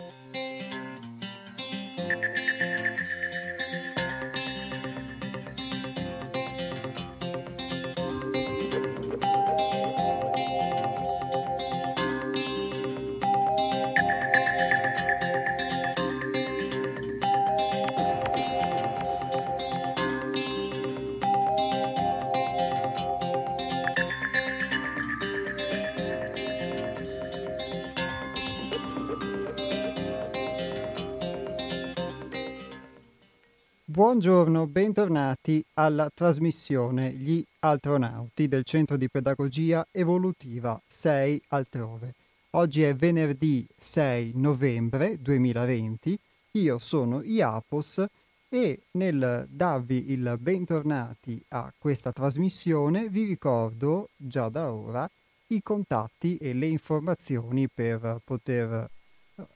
Música Buongiorno, bentornati alla trasmissione Gli Altronauti del Centro di Pedagogia Evolutiva 6 Altrove. Oggi è venerdì 6 novembre 2020, io sono Iapos e nel darvi il bentornati a questa trasmissione vi ricordo già da ora i contatti e le informazioni per poter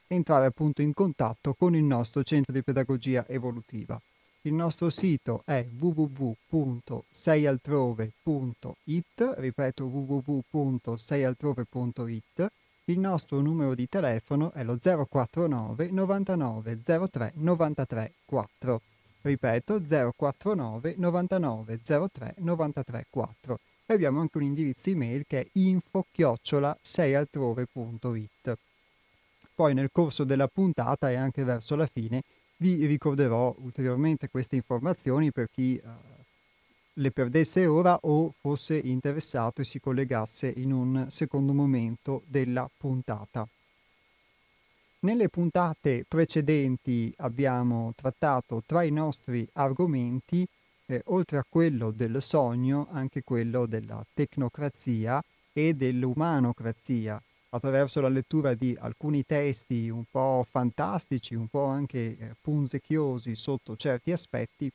entrare appunto in contatto con il nostro Centro di Pedagogia Evolutiva. Il nostro sito è www.seialtrove.it, ripeto www.seialtrove.it. Il nostro numero di telefono è lo 049 99 03 93 4. Ripeto 049 99 03 93 4. E abbiamo anche un indirizzo email che è info-seialtrove.it. Poi nel corso della puntata e anche verso la fine vi ricorderò ulteriormente queste informazioni per chi eh, le perdesse ora o fosse interessato e si collegasse in un secondo momento della puntata. Nelle puntate precedenti abbiamo trattato tra i nostri argomenti, eh, oltre a quello del sogno, anche quello della tecnocrazia e dell'umanocrazia, attraverso la lettura di alcuni testi un po' fantastici, un po' anche eh, punzecchiosi sotto certi aspetti,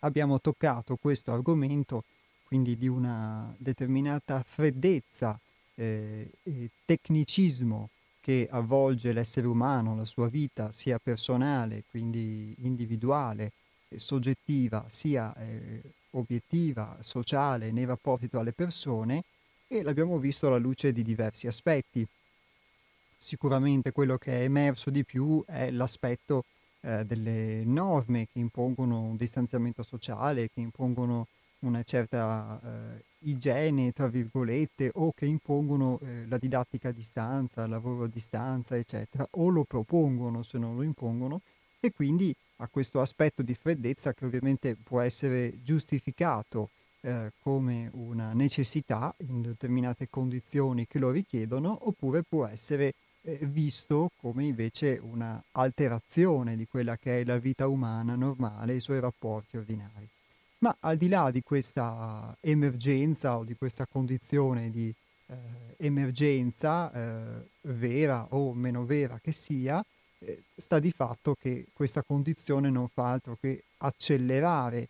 abbiamo toccato questo argomento, quindi di una determinata freddezza eh, e tecnicismo che avvolge l'essere umano, la sua vita, sia personale, quindi individuale, e soggettiva, sia eh, obiettiva, sociale, nei rapporti tra le persone, e l'abbiamo visto alla luce di diversi aspetti. Sicuramente quello che è emerso di più è l'aspetto eh, delle norme che impongono un distanziamento sociale, che impongono una certa eh, igiene, tra virgolette, o che impongono eh, la didattica a distanza, il lavoro a distanza, eccetera, o lo propongono se non lo impongono, e quindi a questo aspetto di freddezza che ovviamente può essere giustificato eh, come una necessità in determinate condizioni che lo richiedono, oppure può essere eh, visto come invece una alterazione di quella che è la vita umana normale i suoi rapporti ordinari. Ma al di là di questa emergenza o di questa condizione di eh, emergenza, eh, vera o meno vera che sia, eh, sta di fatto che questa condizione non fa altro che accelerare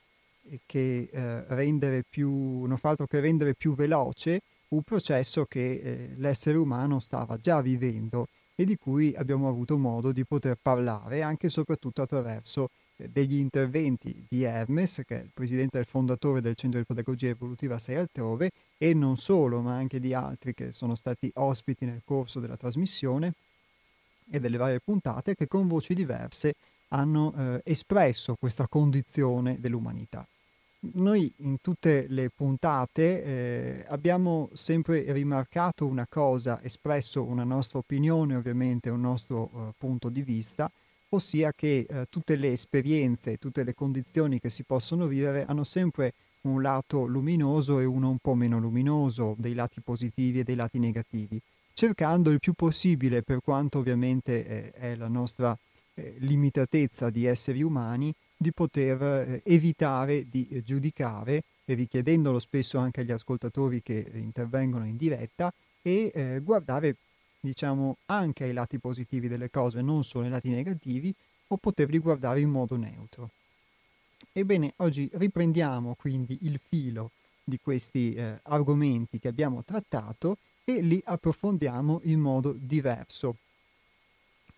che eh, rendere più, non fa altro che rendere più veloce un processo che eh, l'essere umano stava già vivendo e di cui abbiamo avuto modo di poter parlare anche e soprattutto attraverso eh, degli interventi di Hermes, che è il presidente e il fondatore del Centro di Pedagogia Evolutiva 6 altrove, e non solo, ma anche di altri che sono stati ospiti nel corso della trasmissione e delle varie puntate che con voci diverse hanno eh, espresso questa condizione dell'umanità noi in tutte le puntate eh, abbiamo sempre rimarcato una cosa, espresso una nostra opinione, ovviamente un nostro eh, punto di vista, ossia che eh, tutte le esperienze, tutte le condizioni che si possono vivere hanno sempre un lato luminoso e uno un po' meno luminoso, dei lati positivi e dei lati negativi, cercando il più possibile, per quanto ovviamente eh, è la nostra eh, limitatezza di esseri umani, di poter eh, evitare di eh, giudicare, richiedendolo spesso anche agli ascoltatori che intervengono in diretta, e eh, guardare diciamo anche ai lati positivi delle cose, non solo ai lati negativi, o poterli guardare in modo neutro. Ebbene, oggi riprendiamo quindi il filo di questi eh, argomenti che abbiamo trattato e li approfondiamo in modo diverso.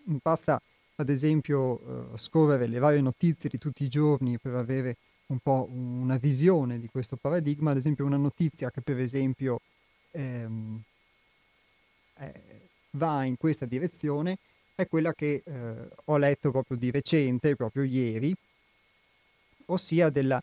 Basta ad esempio eh, scorrere le varie notizie di tutti i giorni per avere un po' una visione di questo paradigma, ad esempio una notizia che per esempio ehm, eh, va in questa direzione è quella che eh, ho letto proprio di recente, proprio ieri, ossia della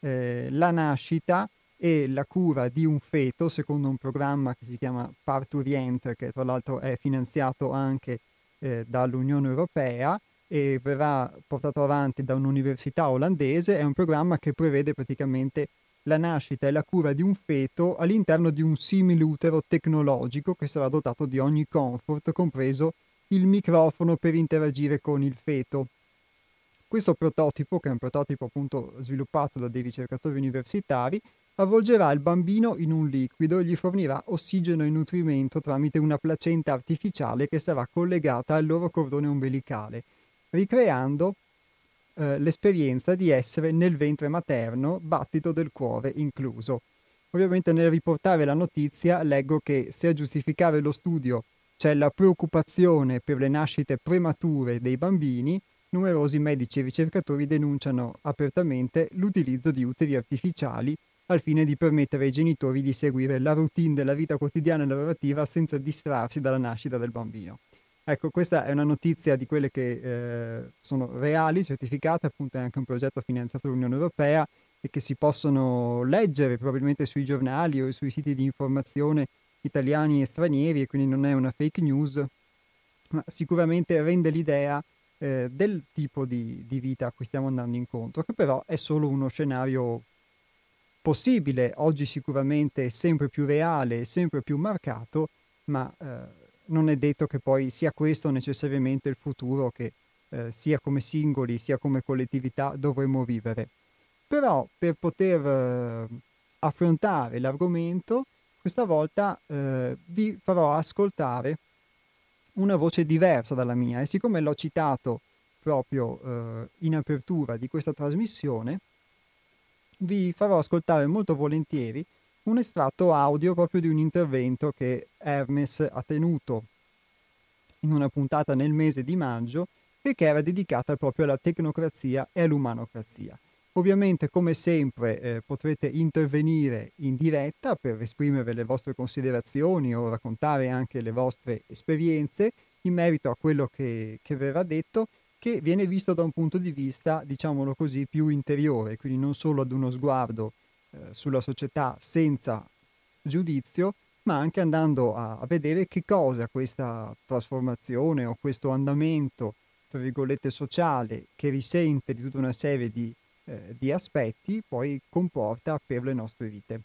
eh, la nascita e la cura di un feto secondo un programma che si chiama Parturient, che tra l'altro è finanziato anche eh, dall'Unione Europea e verrà portato avanti da un'università olandese. È un programma che prevede praticamente la nascita e la cura di un feto all'interno di un simile utero tecnologico che sarà dotato di ogni comfort, compreso il microfono per interagire con il feto. Questo prototipo, che è un prototipo appunto sviluppato da dei ricercatori universitari, avvolgerà il bambino in un liquido e gli fornirà ossigeno e nutrimento tramite una placenta artificiale che sarà collegata al loro cordone ombelicale, ricreando eh, l'esperienza di essere nel ventre materno, battito del cuore incluso. Ovviamente nel riportare la notizia leggo che se a giustificare lo studio c'è la preoccupazione per le nascite premature dei bambini, numerosi medici e ricercatori denunciano apertamente l'utilizzo di uteri artificiali al fine di permettere ai genitori di seguire la routine della vita quotidiana e lavorativa senza distrarsi dalla nascita del bambino. Ecco, questa è una notizia di quelle che eh, sono reali, certificate, appunto è anche un progetto finanziato dall'Unione Europea e che si possono leggere probabilmente sui giornali o sui siti di informazione italiani e stranieri e quindi non è una fake news, ma sicuramente rende l'idea eh, del tipo di, di, vita a cui stiamo andando incontro, che però è solo uno scenario possibile, oggi sicuramente sempre più reale, sempre più marcato, ma eh, non è detto che poi sia questo necessariamente il futuro che eh, sia come singoli sia come collettività dovremmo vivere. Però per poter eh, affrontare l'argomento, questa volta eh, vi farò ascoltare una voce diversa dalla mia e siccome l'ho citato proprio eh, in apertura di questa trasmissione, vi farò ascoltare molto volentieri un estratto audio proprio di un intervento che Hermes ha tenuto in una puntata nel mese di maggio e che era dedicata proprio alla tecnocrazia e all'umanocrazia. Ovviamente, come sempre, eh, potrete intervenire in diretta per esprimere le vostre considerazioni o raccontare anche le vostre esperienze in merito a quello che, che verrà detto, che viene visto da un punto di vista, diciamolo così, più interiore, quindi non solo ad uno sguardo eh, sulla società senza giudizio, ma anche andando a, a vedere che cosa questa trasformazione o questo andamento, tra virgolette, sociale, che risente di tutta una serie di eh, di aspetti poi comporta per le nostre vite.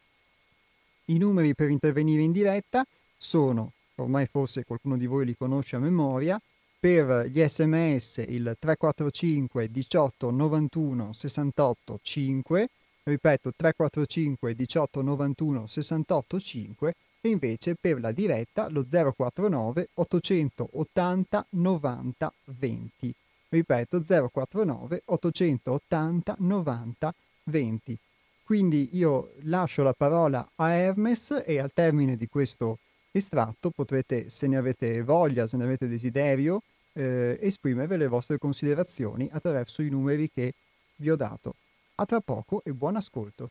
I numeri per intervenire in diretta sono, ormai forse qualcuno di voi li conosce a memoria, per gli sms il 345 18 91 68 5, ripeto 345 18 91 68 5 e invece per la diretta lo 049 880 90 20 ripeto 049 880 90 20. Quindi io lascio la parola a Hermes e al termine di questo estratto potrete, se ne avete voglia, se ne avete desiderio, eh, esprimere le vostre considerazioni attraverso i numeri che vi ho dato. A tra poco e buon ascolto.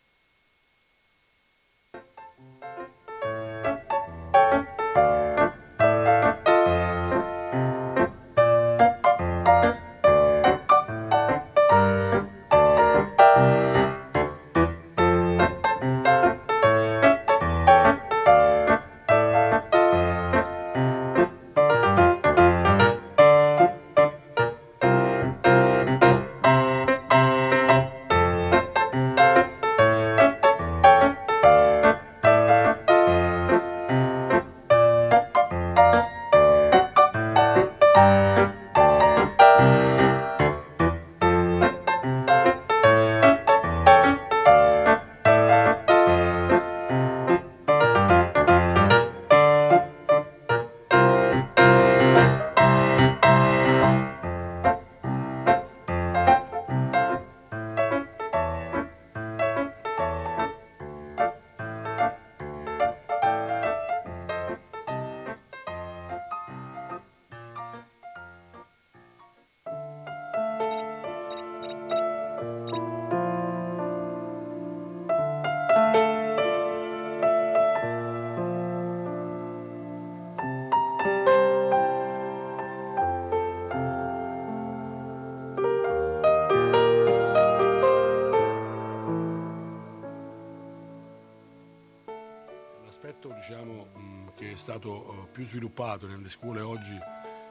Più sviluppato nelle scuole oggi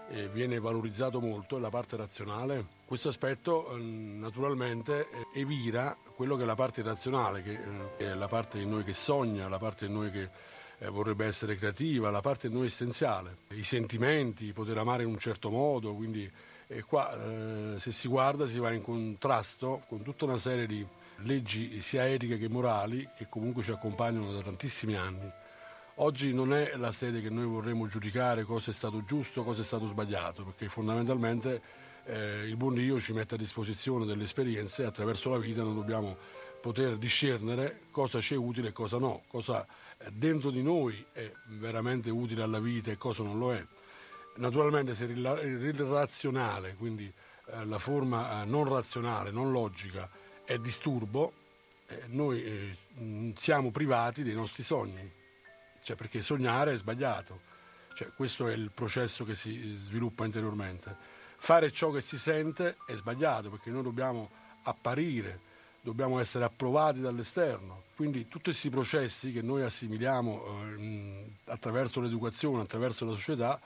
e viene valorizzato molto è la parte razionale. Questo aspetto naturalmente evira quello che è la parte razionale, che è la parte di noi che sogna, la parte di noi che vorrebbe essere creativa, la parte di noi essenziale, i sentimenti, poter amare in un certo modo, quindi qua eh, se si guarda si va in contrasto con tutta una serie di leggi sia etiche che morali che comunque ci accompagnano da tantissimi anni. Oggi non è la sede che noi vorremmo giudicare cosa è stato giusto, cosa è stato sbagliato, perché fondamentalmente eh, il buon Dio ci mette a disposizione delle esperienze e attraverso la vita noi dobbiamo poter discernere cosa ci è utile e cosa no, cosa dentro di noi è veramente utile alla vita e cosa non lo è. Naturalmente se il razionale, quindi eh, la forma eh, non razionale, non logica, è disturbo, eh, noi eh, siamo privati dei nostri sogni, cioè perché sognare è sbagliato, cioè, questo è il processo che si sviluppa interiormente. Fare ciò che si sente è sbagliato perché noi dobbiamo apparire, dobbiamo essere approvati dall'esterno, quindi tutti questi processi che noi assimiliamo eh, attraverso l'educazione, attraverso la società,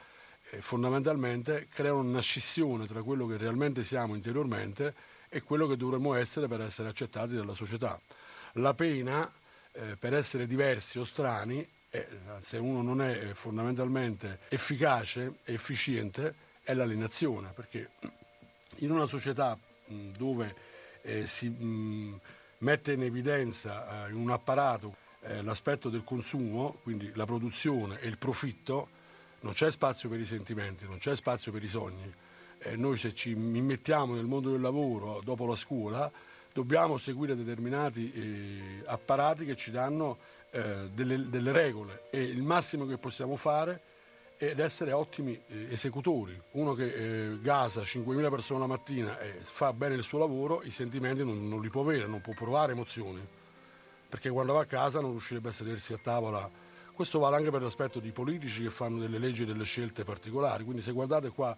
eh, fondamentalmente creano una scissione tra quello che realmente siamo interiormente e quello che dovremmo essere per essere accettati dalla società. La pena eh, per essere diversi o strani, se uno non è eh, fondamentalmente efficace efficiente, è l'alienazione, perché in una società mh, dove eh, si mh, mette in evidenza eh, in un apparato eh, l'aspetto del consumo, quindi la produzione e il profitto, non c'è spazio per i sentimenti, non c'è spazio per i sogni. Eh, noi se ci immettiamo nel mondo del lavoro dopo la scuola dobbiamo seguire determinati eh, apparati che ci danno eh, delle, delle, regole e il massimo che possiamo fare è essere ottimi eh, esecutori. Uno che eh, gasa 5.000 persone la mattina e fa bene il suo lavoro, i sentimenti non, non li può avere, non può provare emozioni, perché quando va a casa non riuscirebbe a sedersi a tavola. Questo vale anche per l'aspetto di politici che fanno delle leggi e delle scelte particolari. Quindi se guardate qua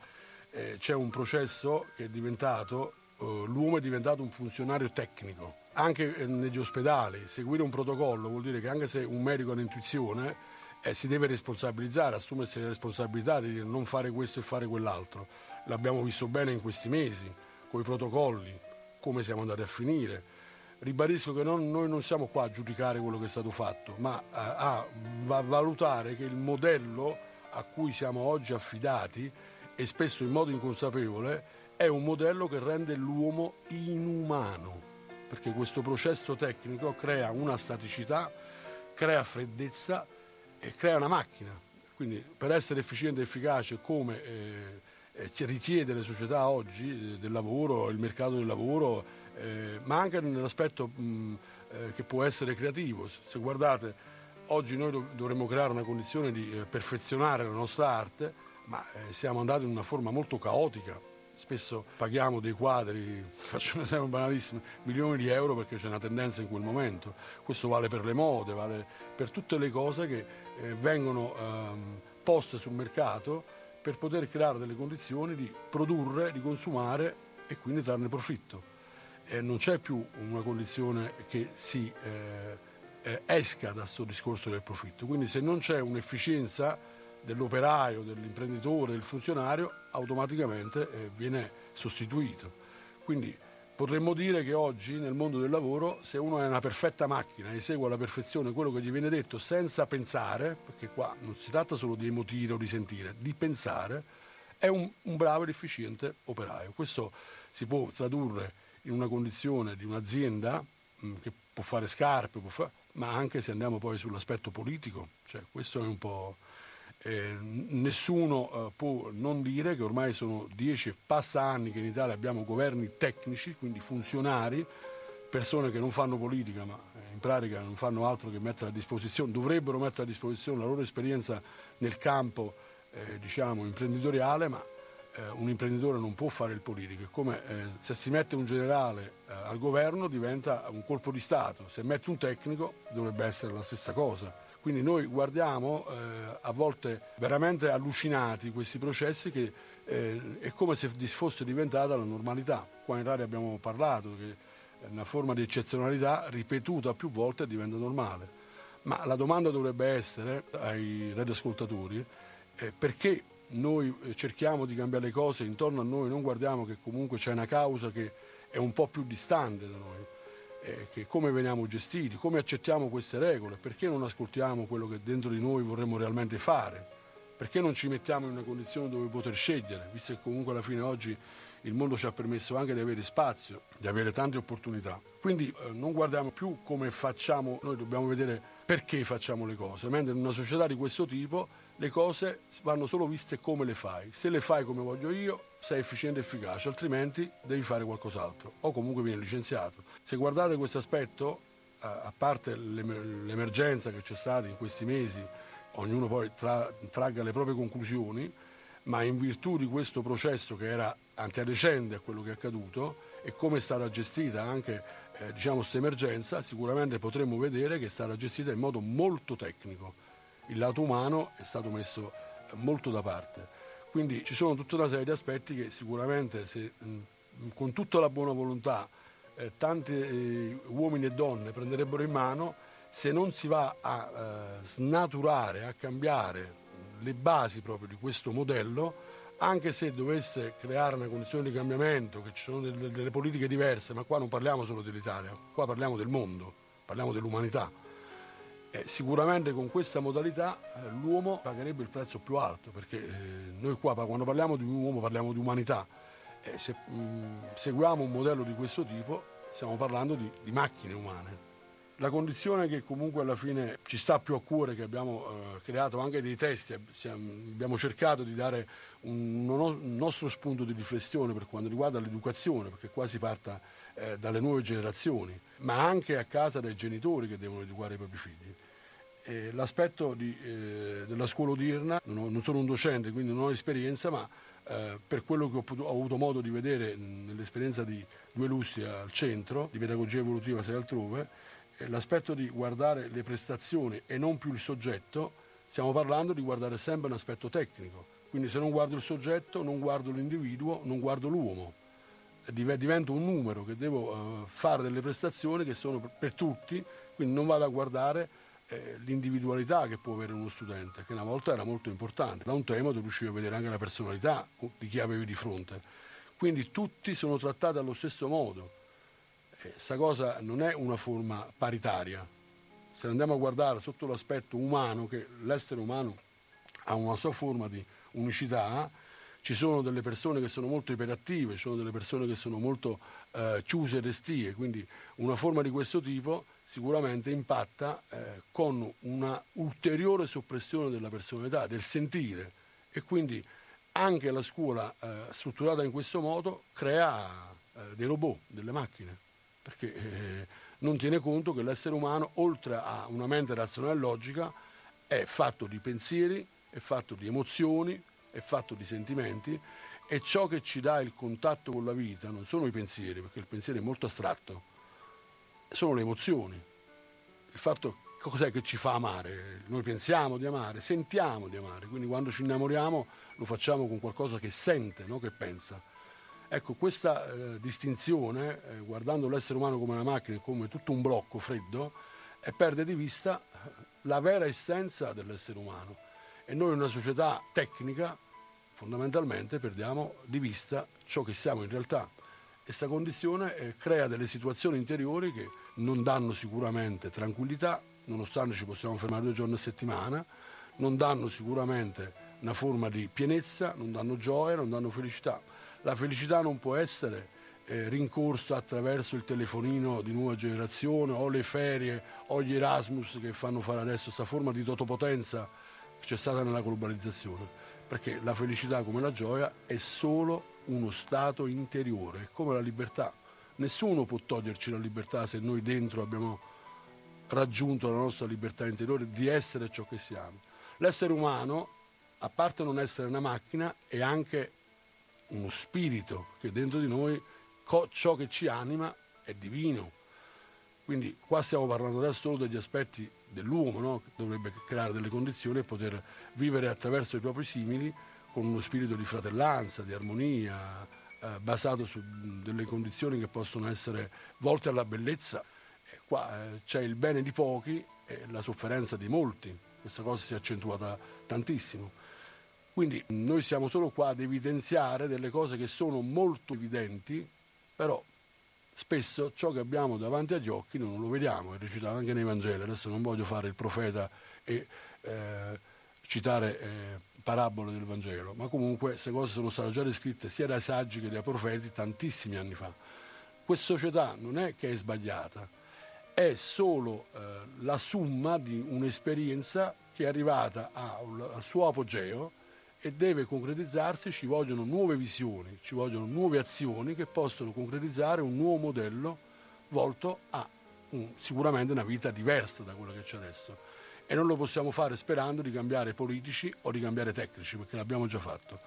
eh, c'è un processo che è diventato, l'uomo è diventato un funzionario tecnico. Anche eh, negli ospedali, seguire un protocollo vuol dire che anche se un medico ha un'intuizione, eh, si deve responsabilizzare, assumersi le responsabilità di non fare questo e fare quell'altro. L'abbiamo visto bene in questi mesi, con i protocolli, come siamo andati a finire. Ribadisco che non, noi non siamo qua a giudicare quello che è stato fatto, ma a, a valutare che il modello a cui siamo oggi affidati e spesso in modo inconsapevole, è un modello che rende l'uomo inumano, perché questo processo tecnico crea una staticità, crea freddezza e crea una macchina. Quindi per essere efficiente e efficace come eh, eh, richiede le società oggi eh, del lavoro, il mercato del lavoro, eh, ma anche nell'aspetto mh, eh, che può essere creativo. Se guardate, oggi noi dov- dovremmo creare una condizione di eh, perfezionare la nostra arte, ma siamo andati in una forma molto caotica. Spesso paghiamo dei quadri, faccio un esempio banalissimo, milioni di euro perché c'è una tendenza in quel momento. Questo vale per le mode, vale per tutte le cose che eh, vengono ehm, poste sul mercato per poter creare delle condizioni di produrre, di consumare e quindi trarne profitto. Eh, non c'è più una condizione che si eh, eh, esca da questo discorso del profitto. Quindi se non c'è un'efficienza dell'operaio, dell'imprenditore, del funzionario, automaticamente eh, viene sostituito. Quindi potremmo dire che oggi nel mondo del lavoro se uno è una perfetta macchina e esegue alla perfezione quello che gli viene detto senza pensare, perché qua non si tratta solo di emotire o di sentire, di pensare, è un, un bravo ed efficiente operaio. Questo si può tradurre in una condizione di un'azienda mh, che può fare scarpe, può fare, ma anche se andiamo poi sull'aspetto politico, cioè questo è un po' Eh, nessuno eh, può non dire che ormai sono dieci e passa anni che in Italia abbiamo governi tecnici, quindi funzionari, persone che non fanno politica ma eh, in pratica non fanno altro che mettere a disposizione, dovrebbero mettere a disposizione la loro esperienza nel campo eh, diciamo, imprenditoriale, ma eh, un imprenditore non può fare il politico. È come eh, se si mette un generale al governo diventa un colpo di Stato, se mette un tecnico dovrebbe essere la stessa cosa. Quindi noi guardiamo eh, a volte veramente allucinati questi processi che eh, è come se fosse diventata la normalità. Qua in Rari abbiamo parlato che una forma di eccezionalità ripetuta più volte diventa normale. Ma la domanda dovrebbe essere ai radioascoltatori eh, perché noi eh, cerchiamo di cambiare le cose intorno a noi, non guardiamo che comunque c'è una causa che è un po' più distante da noi, eh, che come veniamo gestiti, come accettiamo queste regole, perché non ascoltiamo quello che dentro di noi vorremmo realmente fare, perché non ci mettiamo in una condizione dove poter scegliere, visto che comunque alla fine oggi il mondo ci ha permesso anche di avere spazio, di avere tante opportunità. Quindi eh, non guardiamo più come facciamo, noi dobbiamo vedere perché facciamo le cose, mentre in una società di questo tipo le cose vanno solo viste come le fai. Se le fai come voglio io, sei efficiente e efficace, altrimenti devi fare qualcos'altro o comunque vieni licenziato. Se guardate questo aspetto, a parte l'emergenza che c'è stata in questi mesi, ognuno poi tra, tragga le proprie conclusioni, ma in virtù di questo processo che era antecedente a quello che è accaduto e come è stata gestita anche eh, diciamo, questa emergenza, sicuramente potremmo vedere che è stata gestita in modo molto tecnico. Il lato umano è stato messo eh, molto da parte. Quindi ci sono tutta una serie di aspetti che sicuramente se, mh, con tutta la buona volontà eh, tanti eh, uomini e donne prenderebbero in mano, se non si va a eh, snaturare, a cambiare le basi proprio di questo modello, anche se dovesse creare una condizione di cambiamento, che ci sono delle, delle politiche diverse, ma qua non parliamo solo dell'Italia, qua parliamo del mondo, parliamo dell'umanità. Eh, sicuramente con questa modalità eh, l'uomo pagherebbe il prezzo più alto, perché eh, noi qua quando parliamo di un uomo parliamo di umanità. Se mh, mm, seguiamo un modello di questo tipo stiamo parlando di, di macchine umane. La condizione che comunque alla fine ci sta più a cuore, che abbiamo eh, creato anche dei testi, abbiamo cercato di dare un, un, nostro spunto di riflessione per quanto riguarda l'educazione, perché qua si parta eh, dalle nuove generazioni, ma anche a casa dai genitori che devono educare i propri figli. E l'aspetto di, eh, della scuola odierna, non, sono un docente, quindi non ho esperienza, ma eh, per quello che ho, potuto, ho, avuto modo di vedere nell'esperienza di due lustri al centro, di pedagogia evolutiva sei altrove, l'aspetto di guardare le prestazioni e non più il soggetto, stiamo parlando di guardare sempre un aspetto tecnico. Quindi se non guardo il soggetto, non guardo l'individuo, non guardo l'uomo. Divento un numero che devo fare delle prestazioni che sono per tutti, quindi non vado a guardare eh, l'individualità che può avere uno studente, che una volta era molto importante. Da un tema tu riuscivi a vedere anche la personalità di chi avevi di fronte. Quindi tutti sono trattati allo stesso modo questa eh, cosa non è una forma paritaria. Se andiamo a guardare sotto l'aspetto umano, che l'essere umano ha una sua forma di unicità, ci sono delle persone che sono molto iperattive, ci sono delle persone che sono molto eh, chiuse e restie, quindi una forma di questo tipo sicuramente impatta eh, con una ulteriore soppressione della personalità, del sentire. E quindi anche la scuola eh, strutturata in questo modo crea eh, dei robot, delle macchine. Perché eh, non tiene conto che l'essere umano, oltre a una mente razionale e logica, è fatto di pensieri, è fatto di emozioni, è fatto di sentimenti. E ciò che ci dà il contatto con la vita non sono i pensieri, perché il pensiero è molto astratto, sono le emozioni. Il fatto cos'è che ci fa amare? Noi pensiamo di amare, sentiamo di amare, quindi quando ci innamoriamo lo facciamo con qualcosa che sente, non che pensa. Ecco, questa eh, distinzione, eh, guardando l'essere umano come una macchina, come tutto un blocco freddo, eh, perde di vista la vera essenza dell'essere umano. E noi in una società tecnica, fondamentalmente, perdiamo di vista ciò che siamo in realtà. Questa condizione eh, crea delle situazioni interiori che non danno sicuramente tranquillità, nonostante ci possiamo fermare due giorni a settimana, non danno sicuramente una forma di pienezza, non danno gioia, non danno felicità la felicità non può essere eh, rincorsa attraverso il telefonino di nuova generazione o le ferie o gli Erasmus che fanno fare adesso questa forma di totopotenza che c'è stata nella globalizzazione. Perché la felicità come la gioia è solo uno stato interiore, come la libertà. Nessuno può toglierci la libertà se noi dentro abbiamo raggiunto la nostra libertà interiore di essere ciò che siamo. L'essere umano, a parte non essere una macchina, è anche uno spirito che dentro di noi, ciò che ci anima è divino. Quindi qua stiamo parlando adesso solo degli aspetti dell'uomo, no? che dovrebbe creare delle condizioni e poter vivere attraverso i propri simili con uno spirito di fratellanza, di armonia, eh, basato su delle condizioni che possono essere volte alla bellezza. E qua eh, c'è il bene di pochi è la sofferenza di molti, questa cosa si è accentuata tantissimo. Quindi noi siamo solo qua ad evidenziare delle cose che sono molto evidenti, però spesso ciò che abbiamo davanti agli occhi non lo vediamo, è recitato anche nei Vangeli, adesso non voglio fare il profeta e eh, citare eh, parabole del Vangelo, ma comunque queste cose sono state già descritte sia dai saggi che dai profeti tantissimi anni fa. Questa società non è che è sbagliata, è solo eh, la somma di un'esperienza che è arrivata a, al suo apogeo e deve concretizzarsi, ci vogliono nuove visioni, ci vogliono nuove azioni che possono concretizzare un nuovo modello volto a un, sicuramente una vita diversa da quella che c'è adesso. E non lo possiamo fare sperando di cambiare politici o di cambiare tecnici, perché l'abbiamo già fatto.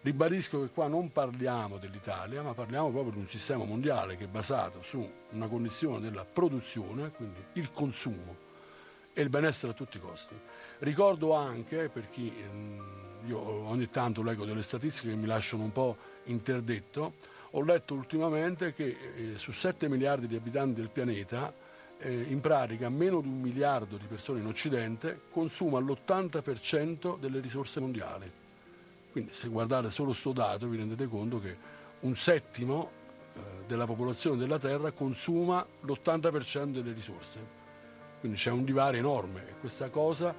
Ribadisco che qua non parliamo dell'Italia, ma parliamo proprio di un sistema mondiale che è basato su una condizione della produzione, quindi il consumo e il benessere a tutti i costi. Ricordo anche, per chi io ogni tanto leggo delle statistiche che mi lasciano un po' interdetto, ho letto ultimamente che eh, su 7 miliardi di abitanti del pianeta, eh, in pratica meno di un miliardo di persone in Occidente consuma l'80% delle risorse mondiali. Quindi se guardate solo questo dato vi rendete conto che un settimo eh, della popolazione della Terra consuma l'80% delle risorse. Quindi c'è un divario enorme e questa cosa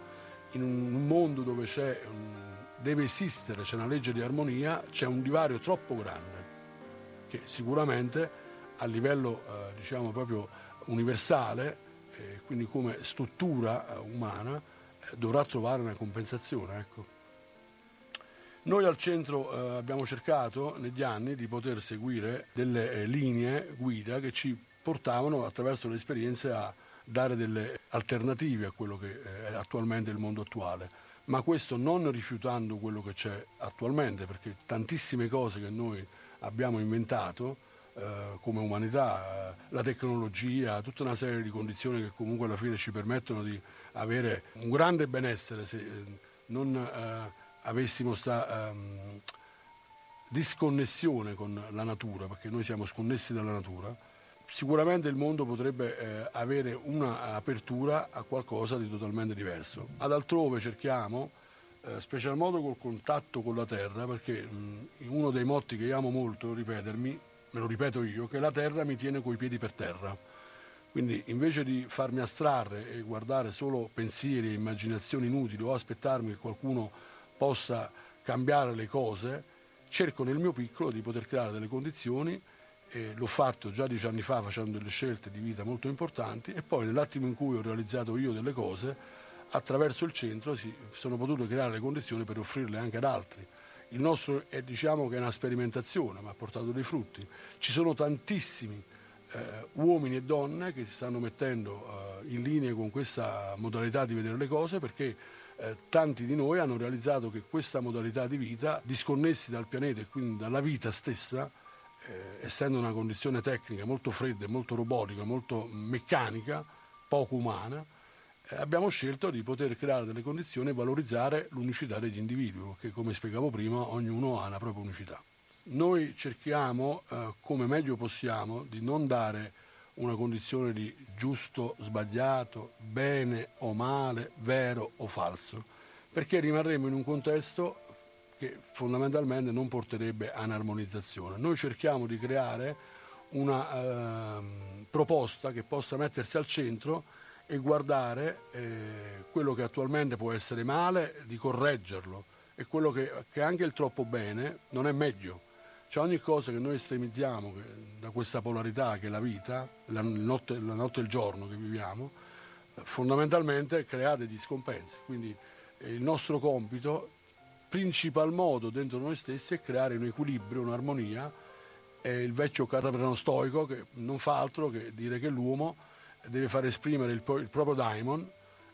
in un mondo dove un deve esistere, c'è una legge di armonia, c'è un divario troppo grande che sicuramente a livello eh, diciamo proprio universale, eh, quindi come struttura eh, umana, eh, dovrà trovare una compensazione. Ecco. Noi al centro eh, abbiamo cercato negli anni di poter seguire delle eh, linee guida che ci portavano attraverso le esperienze a dare delle alternative a quello che è attualmente il mondo attuale ma questo non rifiutando quello che c'è attualmente, perché tantissime cose che noi abbiamo inventato eh, come umanità, eh, la tecnologia, tutta una serie di condizioni che comunque alla fine ci permettono di avere un grande benessere se eh, non eh, avessimo questa ehm, disconnessione con la natura, perché noi siamo sconnessi dalla natura sicuramente il mondo potrebbe eh, avere un'apertura a qualcosa di totalmente diverso. Ad altrove cerchiamo, eh, special modo col contatto con la terra, perché mh, uno dei motti che amo molto ripetermi, me lo ripeto io, che la terra mi tiene coi piedi per terra. Quindi invece di farmi astrarre e guardare solo pensieri e immaginazioni inutili o aspettarmi che qualcuno possa cambiare le cose, cerco nel mio piccolo di poter creare delle condizioni e l'ho fatto già dieci anni fa facendo delle scelte di vita molto importanti e poi nell'attimo in cui ho realizzato io delle cose, attraverso il centro si sono potute creare le condizioni per offrirle anche ad altri. Il nostro è diciamo che è una sperimentazione, ma ha portato dei frutti. Ci sono tantissimi eh, uomini e donne che si stanno mettendo eh, in linea con questa modalità di vedere le cose perché eh, tanti di noi hanno realizzato che questa modalità di vita, disconnessi dal pianeta e quindi dalla vita stessa, eh, essendo una condizione tecnica molto fredda, molto robotica, molto meccanica, poco umana, abbiamo scelto di poter creare delle condizioni e valorizzare l'unicità degli individui, perché come spiegavo prima ognuno ha la propria unicità. Noi cerchiamo, eh, come meglio possiamo, di non dare una condizione di giusto, sbagliato, bene o male, vero o falso, perché rimarremo in un contesto che fondamentalmente non porterebbe a un'armonizzazione. Noi cerchiamo di creare una eh, proposta che possa mettersi al centro e guardare eh, quello che attualmente può essere male, di correggerlo e quello che, che anche il troppo bene non è meglio. Cioè ogni cosa che noi estremizziamo che, da questa polarità che è la vita, la notte, la notte e il giorno che viviamo, fondamentalmente crea degli scompensi. Quindi eh, il nostro compito principal modo dentro noi stessi è creare un equilibrio, un'armonia. È il vecchio cataprano stoico che non fa altro che dire che l'uomo deve far esprimere il, il proprio daimon,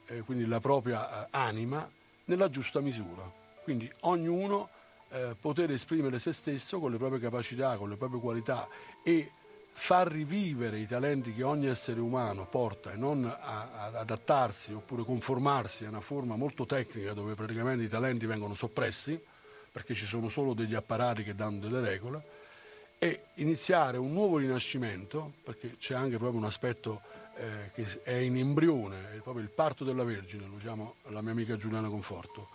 eh, quindi la propria eh, anima, nella giusta misura. Quindi ognuno eh, poter esprimere se stesso con le proprie capacità, con le proprie qualità e far rivivere i talenti che ogni essere umano porta e non a, ad adattarsi oppure conformarsi a una forma molto tecnica dove praticamente i talenti vengono soppressi perché ci sono solo degli apparati che danno delle regole e iniziare un nuovo rinascimento perché c'è anche proprio un aspetto eh, che è in embrione, è proprio il parto della Vergine, lo usiamo la mia amica Giuliana Conforto,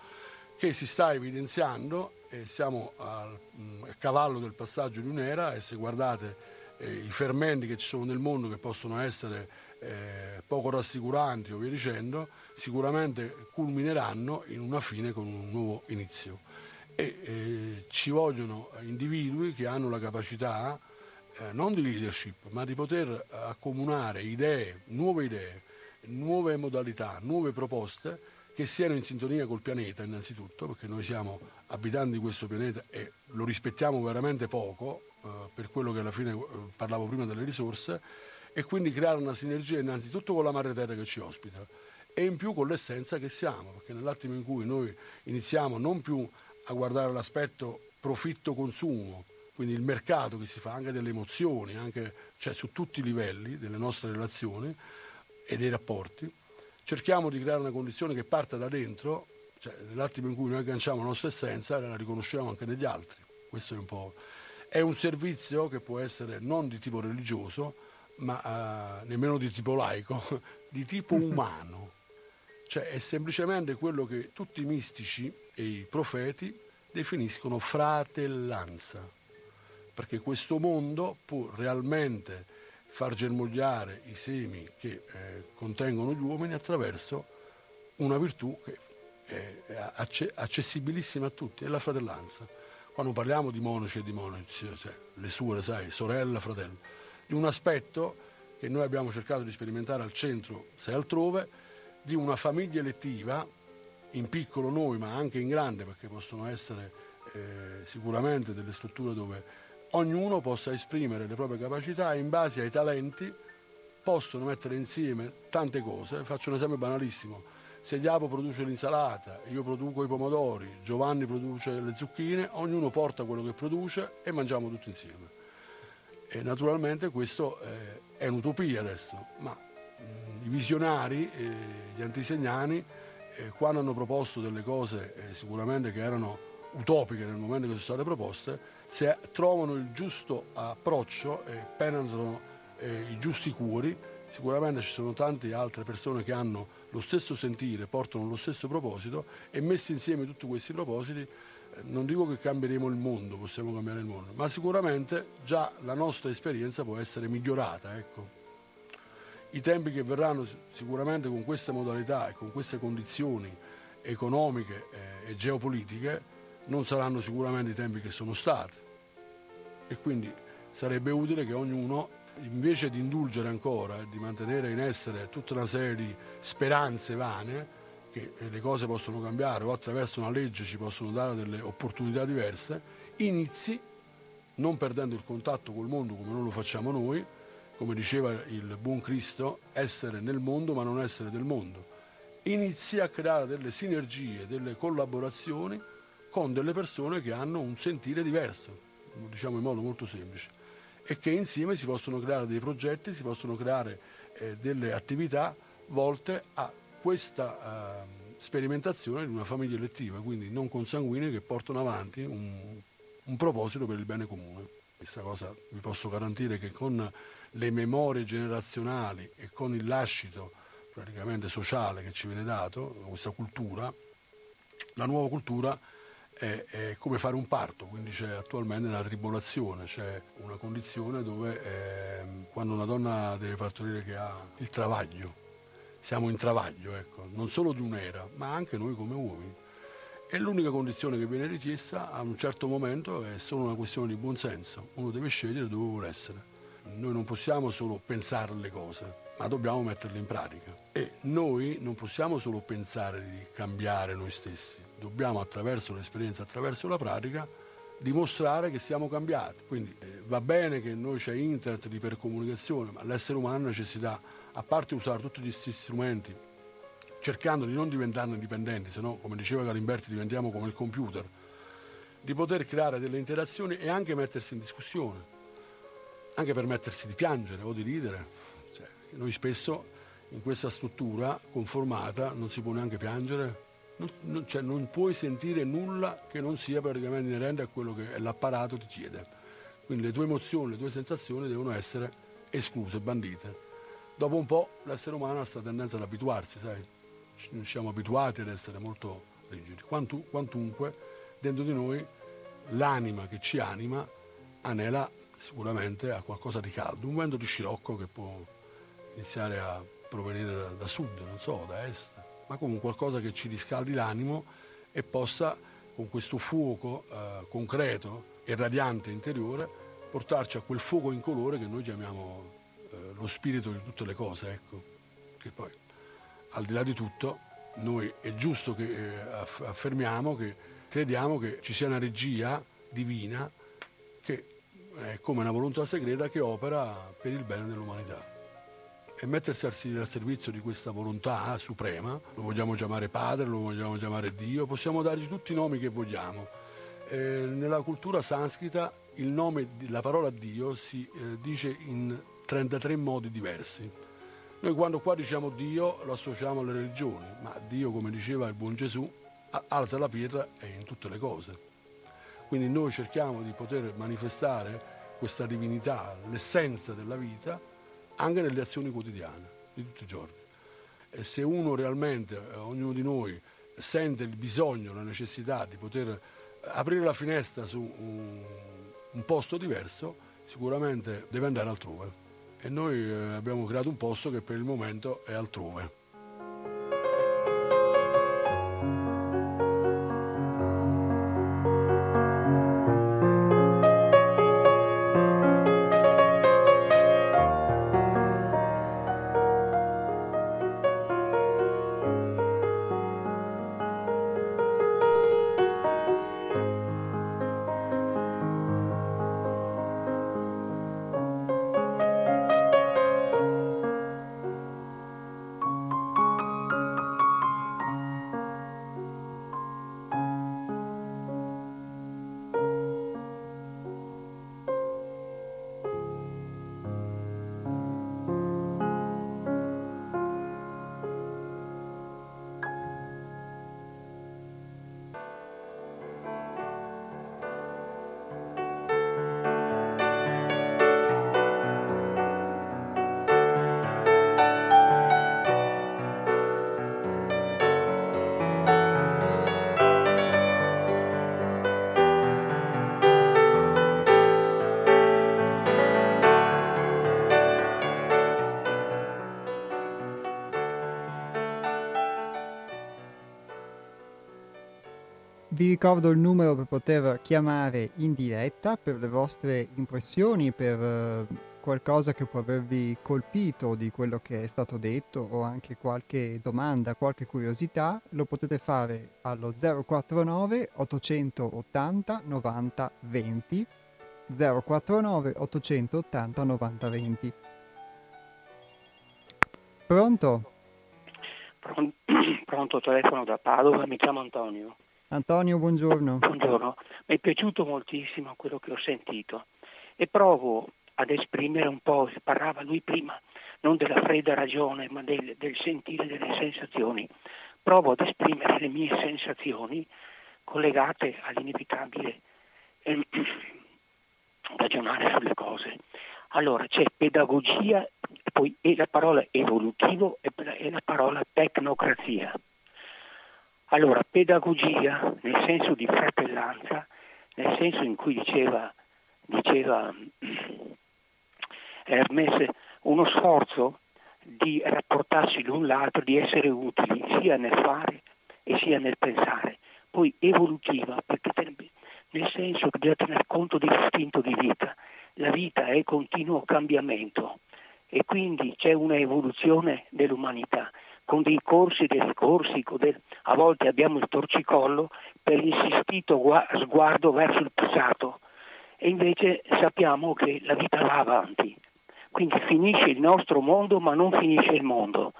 che si sta evidenziando e siamo al, mm, a cavallo del passaggio di un'era e se guardate eh, i fermenti che ci sono nel mondo che possono essere eh, poco rassicuranti o via dicendo, sicuramente culmineranno in una fine con un nuovo inizio. E eh, ci vogliono individui che hanno la capacità eh, non di leadership, ma di poter accomunare idee, nuove idee, nuove modalità, nuove proposte che siano in sintonia col pianeta innanzitutto, perché noi siamo abitanti di questo pianeta e lo rispettiamo veramente poco, eh, per quello che alla fine eh, parlavo prima delle risorse, e quindi creare una sinergia innanzitutto con la madre terra che ci ospita e in più con l'essenza che siamo, perché nell'attimo in cui noi iniziamo non più a guardare l'aspetto profitto-consumo, quindi il mercato che si fa anche delle emozioni, anche, cioè su tutti i livelli delle nostre relazioni e dei rapporti, cerchiamo di creare una condizione che parta da dentro, cioè nell'attimo in cui noi agganciamo la nostra essenza la riconosciamo anche negli altri. Questo è un po'. È un servizio che può essere non di tipo religioso, ma uh, nemmeno di tipo laico, di tipo umano. Cioè è semplicemente quello che tutti i mistici e i profeti definiscono fratellanza perché questo mondo può realmente far germogliare i semi che eh, contengono gli uomini attraverso una virtù che è acce- accessibilissima a tutti, è la fratellanza. Quando parliamo di monaci e di monaci, cioè le sue, sai, sorella, fratello, di un aspetto che noi abbiamo cercato di sperimentare al centro, se altrove, di una famiglia elettiva, in piccolo noi, ma anche in grande, perché possono essere eh, sicuramente delle strutture dove ognuno possa esprimere le proprie capacità e in base ai talenti possono mettere insieme tante cose. Faccio un esempio banalissimo. Se Diapo produce l'insalata, io produco i pomodori, Giovanni produce le zucchine, ognuno porta quello che produce e mangiamo tutti insieme. E naturalmente questo eh, è un'utopia adesso, ma mh, i visionari, eh, gli antisegnani, eh, quando hanno proposto delle cose sicuramente che erano utopiche nel momento che sono state proposte, se trovano il giusto approccio e penetrano eh, i giusti cuori, sicuramente ci sono tante altre persone che hanno lo stesso sentire, portano lo stesso proposito e messi insieme tutti questi propositi, eh, non dico che cambieremo il mondo, possiamo cambiare il mondo, ma sicuramente già la nostra esperienza può essere migliorata. Ecco. I tempi che verranno sicuramente con queste modalità e con queste condizioni economiche eh, e geopolitiche non saranno sicuramente i tempi che sono stati e quindi sarebbe utile che ognuno invece di indulgere ancora e di mantenere in essere tutta una serie di speranze vane che le cose possono cambiare o attraverso una legge ci possono dare delle opportunità diverse, inizi non perdendo il contatto col mondo come noi lo facciamo noi, come diceva il buon Cristo, essere nel mondo ma non essere del mondo. Inizi a creare delle sinergie, delle collaborazioni con delle persone che hanno un sentire diverso, diciamo in modo molto semplice, e che insieme si possono creare dei progetti, si possono creare eh, delle attività volte a questa eh, sperimentazione di una famiglia elettiva, quindi non consanguinee che portano avanti un, un proposito per il bene comune. Questa cosa vi posso garantire che con le memorie generazionali e con il lascito praticamente sociale che ci viene dato, questa cultura, la nuova cultura è, è, come fare un parto, quindi c'è attualmente una tribolazione, c'è una condizione dove eh, quando una donna deve partorire che ha il travaglio, siamo in travaglio, ecco, non solo di un'era, ma anche noi come uomini. E l'unica condizione che viene richiesta a un certo momento è solo una questione di buonsenso, uno deve scegliere dove vuole essere. Noi non possiamo solo pensare alle cose, ma dobbiamo metterle in pratica. E noi non possiamo solo pensare di cambiare noi stessi, dobbiamo attraverso l'esperienza, attraverso la pratica, dimostrare che siamo cambiati. Quindi eh, va bene che noi c'è internet di percomunicazione, ma l'essere umano necessita, a parte usare tutti questi strumenti, cercando di non diventarne dipendenti, se no, come diceva Galimberti, diventiamo come il computer, di poter creare delle interazioni e anche mettersi in discussione, anche permettersi di piangere o di ridere. Cioè, noi spesso in questa struttura conformata non si può neanche piangere, non, cioè non puoi sentire nulla che non sia praticamente inerente a quello che l'apparato ti chiede. Quindi le tue emozioni, le tue sensazioni devono essere escluse, bandite. dopo un po' l'essere umano ha questa tendenza ad abituarsi, sai? Siamo abituati ad essere molto rigidi. Quantu, quantunque dentro di noi l'anima che ci anima anela sicuramente a qualcosa di caldo, un vento di scirocco che può iniziare a provenire da, da sud, non so, da est, ma comunque qualcosa che ci riscaldi l'animo e possa con questo fuoco eh, concreto e radiante interiore portarci a quel fuoco incolore che noi chiamiamo eh, lo spirito di tutte le cose, ecco, che poi al di là di tutto noi è giusto che eh, affermiamo che crediamo che ci sia una regia divina che è come una volontà segreta che opera per il bene dell'umanità. E mettersi al servizio di questa volontà suprema, lo vogliamo chiamare Padre, lo vogliamo chiamare Dio, possiamo dargli tutti i nomi che vogliamo. Eh, nella cultura sanscrita nome, la parola Dio si eh, dice in 33 modi diversi. Noi quando qua diciamo Dio lo associamo alle religioni, ma Dio, come diceva il buon Gesù, alza la pietra e in tutte le cose. Quindi noi cerchiamo di poter manifestare questa divinità, l'essenza della vita, anche nelle azioni quotidiane di tutti i giorni. E se uno realmente, eh, ognuno di noi, sente il bisogno, la necessità di poter aprire la finestra su un, un posto diverso, sicuramente deve andare altrove. E noi eh, abbiamo creato un posto che per il momento è altrove. Ricordo il numero per poter chiamare in diretta per le vostre impressioni, per eh, qualcosa che può avervi colpito di quello che è stato detto o anche qualche domanda, qualche curiosità, lo potete fare allo 049 880 90 20 049 880 90 20. Pronto? Pronto, telefono da Padova, mi chiamo Antonio. Antonio, buongiorno. Buongiorno, mi è piaciuto moltissimo quello che ho sentito e provo ad esprimere un po', parlava lui prima, non della fredda ragione, ma del, del sentire delle sensazioni. Provo ad esprimere le mie sensazioni collegate all'inevitabile eh, ragionare sulle cose. Allora c'è pedagogia, poi la parola evolutivo e la parola tecnocrazia. Allora, pedagogia nel senso di fratellanza, nel senso in cui diceva, diceva Hermes, uno sforzo di rapportarsi l'un l'altro, di essere utili sia nel fare e sia nel pensare. Poi evolutiva, perché nel senso che bisogna tener conto dell'istinto di vita. La vita è continuo cambiamento e quindi c'è una evoluzione dell'umanità con dei corsi, dei ricorsi, del... a volte abbiamo il torcicollo per l'insistito sguardo verso il passato e invece sappiamo che la vita va avanti. Quindi finisce il nostro mondo ma non finisce il mondo.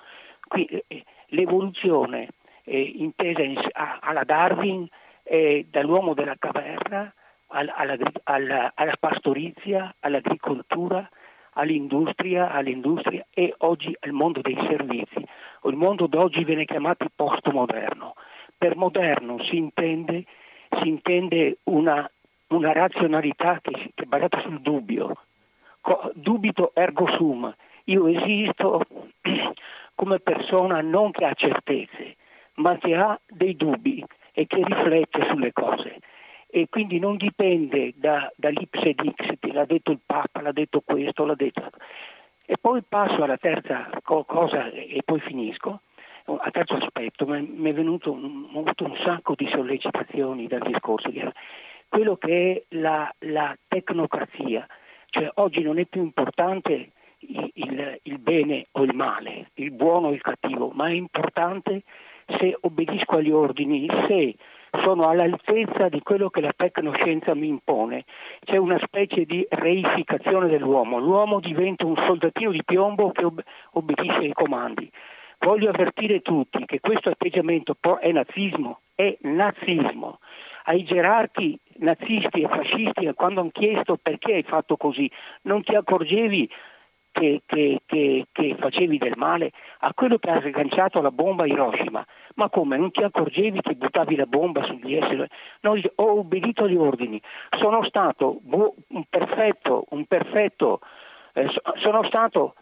Quindi, eh, l'evoluzione eh, intesa in, a, alla Darwin eh, dall'uomo della caverna alla, alla, alla, alla pastorizia, all'agricoltura, all'industria, all'industria e oggi al mondo dei servizi. Il mondo d'oggi viene chiamato postmoderno. Per moderno si intende, si intende una, una, razionalità che, che, è basata sul dubbio. Dubito ergo sum. io esisto come persona non che ha certezze, ma che ha dei dubbi e che riflette sulle cose. E quindi non dipende da, dall'ipse dixit, l'ha detto il Papa, l'ha detto questo, l'ha detto. E poi passo alla terza cosa e poi finisco. Al terzo aspetto, mi è venuto ho avuto un sacco di sollecitazioni dal discorso, quello che è la, la tecnocrazia, cioè oggi non è più importante il, il, il, bene o il male, il buono o il cattivo, ma è importante se obbedisco agli ordini, se sono all'altezza di quello che la tecnoscienza mi impone. C'è una specie di reificazione dell'uomo, l'uomo diventa un soldatino di piombo che obbedisce ai comandi. Voglio avvertire tutti che questo atteggiamento è nazismo, è nazismo. Ai gerarchi nazisti e fascisti, quando hanno chiesto perché hai fatto così, non ti accorgevi che, che, che, che, facevi del male a quello che ha sganciato la bomba a Hiroshima. Ma come? Non ti accorgevi che buttavi la bomba sugli esseri? No, ho obbedito agli ordini. Sono stato un perfetto, un perfetto eh, sono stato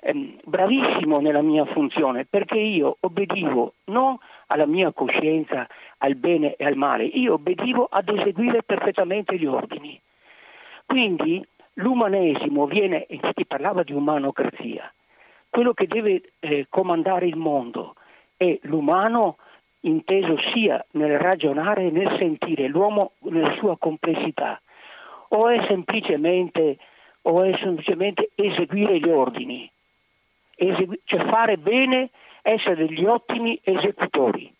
eh, bravissimo nella mia funzione perché io obbedivo non alla mia coscienza, al bene e al male, io obbedivo ad eseguire perfettamente gli ordini. Quindi l'umanesimo viene, infatti parlava di umanocrazia, quello che deve eh, comandare il mondo è l'umano inteso sia nel ragionare e nel sentire, l'uomo nella sua complessità, o è semplicemente, o è semplicemente eseguire gli ordini, Esegu- cioè fare bene, essere degli ottimi esecutori.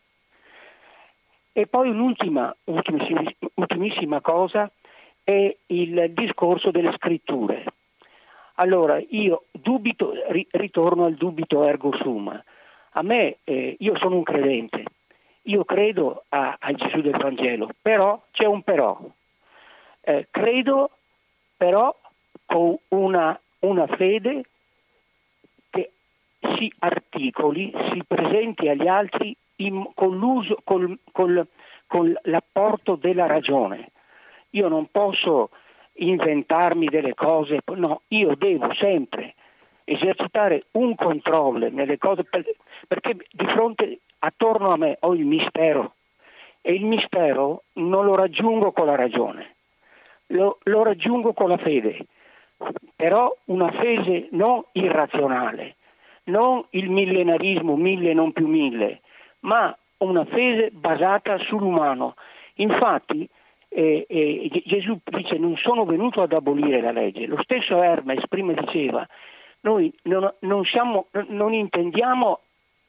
E poi un'ultima, ultimissima cosa, è il discorso delle scritture. Allora, io dubito, ritorno al dubito ergo sum. A me, eh, io sono un credente, io credo a, a, Gesù del Vangelo, però c'è un però. Eh, credo però con una, una fede che si articoli, si presenti agli altri in, con, l'uso, col, col, con l'apporto della ragione io non posso inventarmi delle cose, no, io devo sempre esercitare un controllo nelle cose perché di fronte attorno a me ho il mistero e il mistero non lo raggiungo con la ragione, lo, lo raggiungo con la fede, però una fede non irrazionale, non il millenarismo, mille non più mille, ma una fede basata sull'umano. Infatti eh, eh, Gesù dice non sono venuto ad abolire la legge, lo stesso Hermes prima diceva noi non, non, siamo, non intendiamo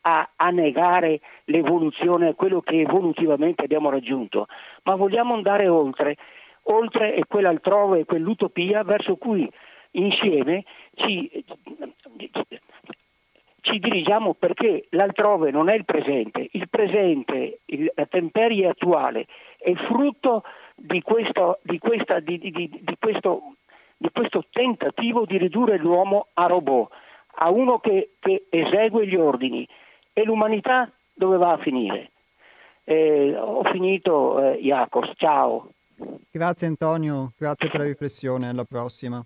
a, a, negare l'evoluzione, quello che evolutivamente abbiamo raggiunto, ma vogliamo andare oltre, oltre e quell'altrove, quell'utopia verso cui insieme ci, ci dirigiamo perché l'altrove non è il presente, il presente, il, la temperie attuale è frutto di questo, di, questa, di, di, questo, di questo, tentativo di ridurre l'uomo a robot, a uno che, che esegue gli ordini. E l'umanità dove va a finire? Eh, ho finito, eh, Iacos, ciao. Grazie Antonio, grazie per la riflessione, alla prossima.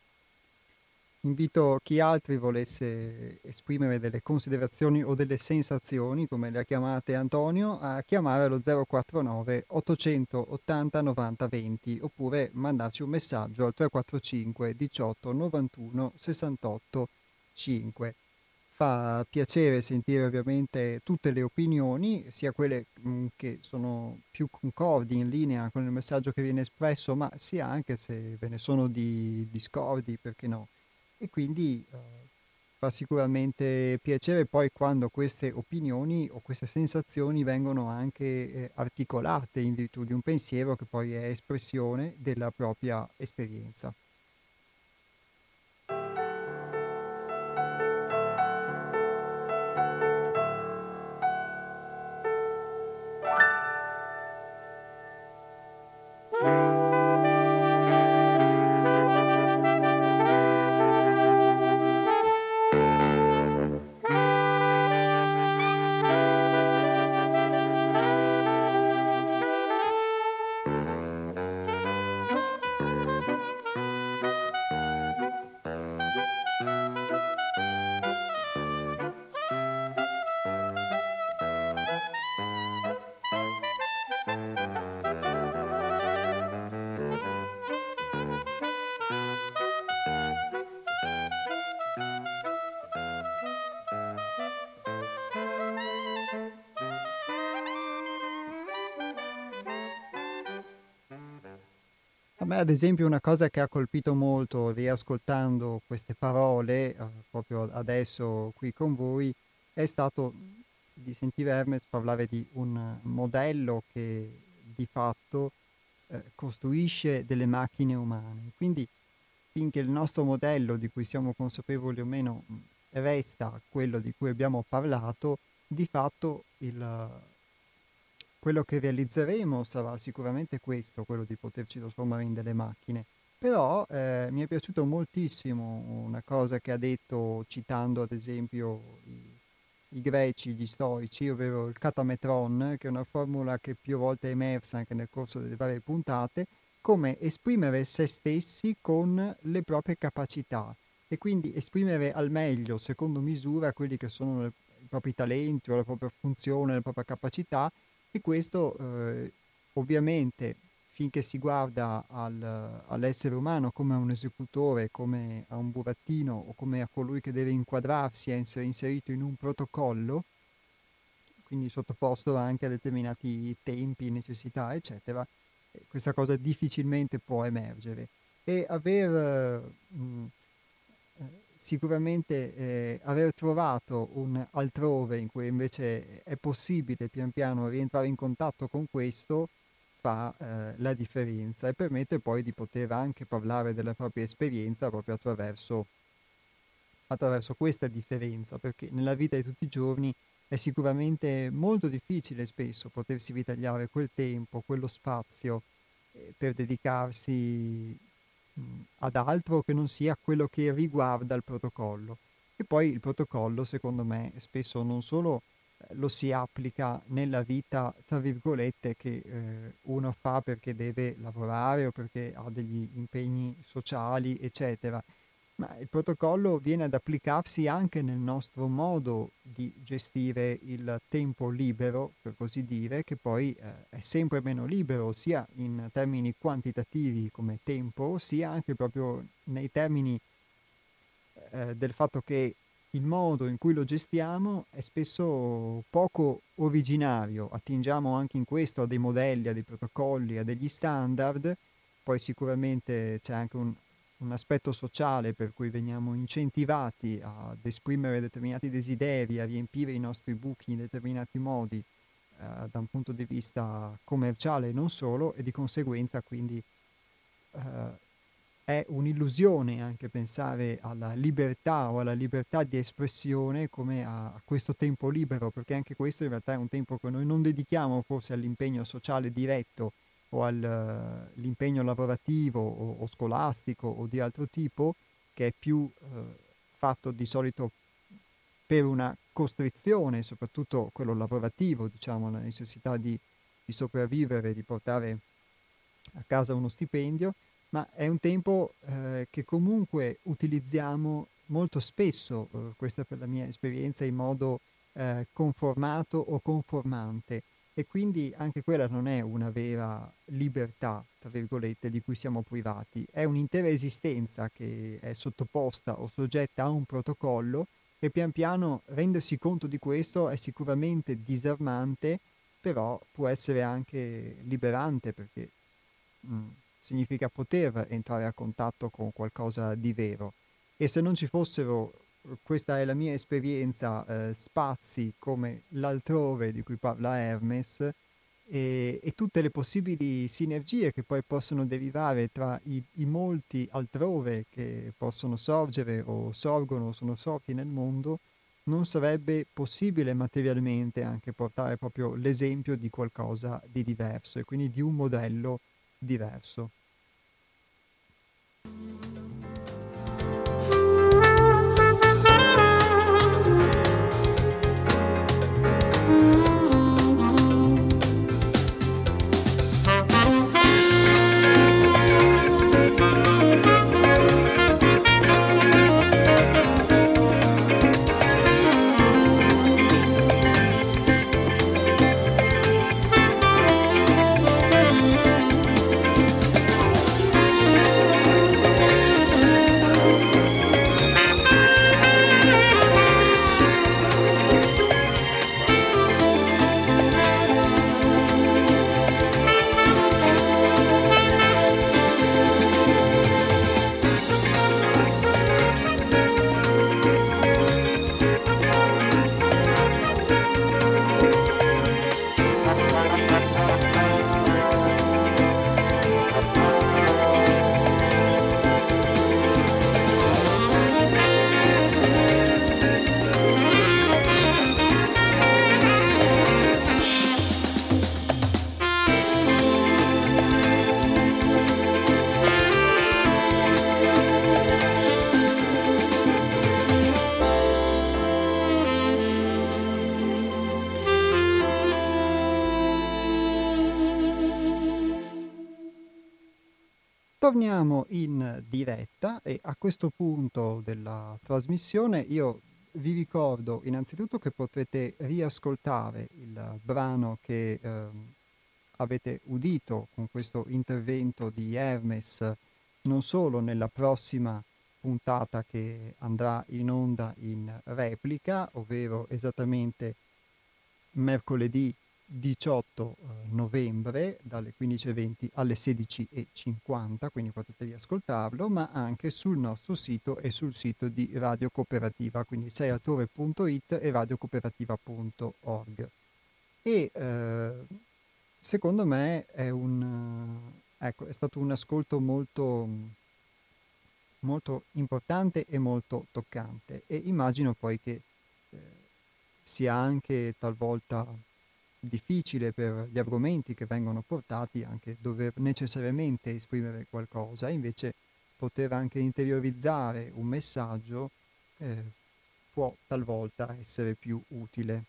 Invito chi altri volesse esprimere delle considerazioni o delle sensazioni, come le ha chiamate Antonio, a chiamare allo 049 880 90 20 oppure mandarci un messaggio al 345 18 91 68 5. Fa piacere sentire ovviamente tutte le opinioni, sia quelle mm, che sono più concordi in linea con il messaggio che viene espresso, ma sia anche se ve ne sono di discordi, perché no e quindi eh, fa sicuramente piacere poi quando queste opinioni o queste sensazioni vengono anche eh, articolate in virtù di un pensiero che poi è espressione della propria esperienza. Ad esempio una cosa che ha colpito molto riascoltando queste parole, eh, proprio adesso qui con voi, è stato di sentire Hermes parlare di un modello che di fatto eh, costruisce delle macchine umane. Quindi finché il nostro modello, di cui siamo consapevoli o meno, resta quello di cui abbiamo parlato, di fatto il, quello che realizzeremo sarà sicuramente questo, quello di poterci trasformare in delle macchine. Però eh, mi è piaciuto moltissimo una cosa che ha detto citando ad esempio i, i greci, gli stoici, ovvero il katametron, che è una formula che più volte è emersa anche nel corso delle varie puntate, come esprimere se stessi con le proprie capacità e quindi esprimere al meglio, secondo misura, quelli che sono le, i propri talenti o la propria funzione, la propria capacità e questo eh, ovviamente finché si guarda al, all'essere umano come a un esecutore, come a un burattino o come a colui che deve inquadrarsi e essere inserito in un protocollo, quindi sottoposto anche a determinati tempi, necessità, eccetera, questa cosa difficilmente può emergere. E aver mh, eh, sicuramente eh, aver trovato un altrove in cui invece è possibile pian piano rientrare in contatto con questo fa eh, la differenza e permette poi di poter anche parlare della propria esperienza proprio attraverso, attraverso questa differenza, perché nella vita di tutti i giorni è sicuramente molto difficile spesso potersi ritagliare quel tempo, quello spazio eh, per dedicarsi ad altro che non sia quello che riguarda il protocollo. E poi il protocollo, secondo me, spesso non solo eh, lo si applica nella vita, tra virgolette, che eh, uno fa perché deve lavorare o perché ha degli impegni sociali, eccetera, ma il protocollo viene ad applicarsi anche nel nostro modo di gestire il tempo libero, per così dire, che poi eh, è sempre meno libero sia in termini quantitativi come tempo, sia anche proprio nei termini eh, del fatto che il modo in cui lo gestiamo è spesso poco originario, attingiamo anche in questo a dei modelli, a dei protocolli, a degli standard, poi sicuramente c'è anche un un aspetto sociale per cui veniamo incentivati ad esprimere determinati desideri, a riempire i nostri buchi in determinati modi eh, da un punto di vista commerciale e non solo e di conseguenza quindi eh, è un'illusione anche pensare alla libertà o alla libertà di espressione come a, a questo tempo libero perché anche questo in realtà è un tempo che noi non dedichiamo forse all'impegno sociale diretto o all'impegno lavorativo o, o, scolastico o di altro tipo, che è più eh, fatto di solito per una costrizione, soprattutto quello lavorativo, diciamo, la necessità di, di sopravvivere, di portare a casa uno stipendio, ma è un tempo eh, che comunque utilizziamo molto spesso, eh, questa per la mia esperienza, in modo eh, conformato o conformante e quindi anche quella non è una vera libertà, tra virgolette, di cui siamo privati, è un'intera esistenza che è sottoposta o soggetta a un protocollo e pian piano rendersi conto di questo è sicuramente disarmante, però può essere anche liberante perché mh, mm, significa poter entrare a contatto con qualcosa di vero. E se non ci fossero questa è la mia esperienza, eh, spazi come l'altrove di cui parla Hermes e, e, tutte le possibili sinergie che poi possono derivare tra i, i, molti altrove che possono sorgere o sorgono o sono sorti nel mondo, non sarebbe possibile materialmente anche portare proprio l'esempio di qualcosa di diverso e quindi di un modello diverso. Torniamo in diretta e a questo punto della trasmissione io vi ricordo innanzitutto che potrete riascoltare il brano che eh, avete udito con questo intervento di Hermes non solo nella prossima puntata che andrà in onda in replica, ovvero esattamente mercoledì 18 eh, novembre dalle 15.20 alle 16.50, quindi potete riascoltarlo, ma anche sul nostro sito e sul sito di Radio Cooperativa, quindi seialtore.it e radiocooperativa.org. E eh, secondo me è, un, ecco, è stato un ascolto molto, molto importante e molto toccante e immagino poi che eh, sia anche talvolta difficile per gli argomenti che vengono portati anche dover necessariamente esprimere qualcosa, invece poter anche interiorizzare un messaggio eh, può talvolta essere più utile.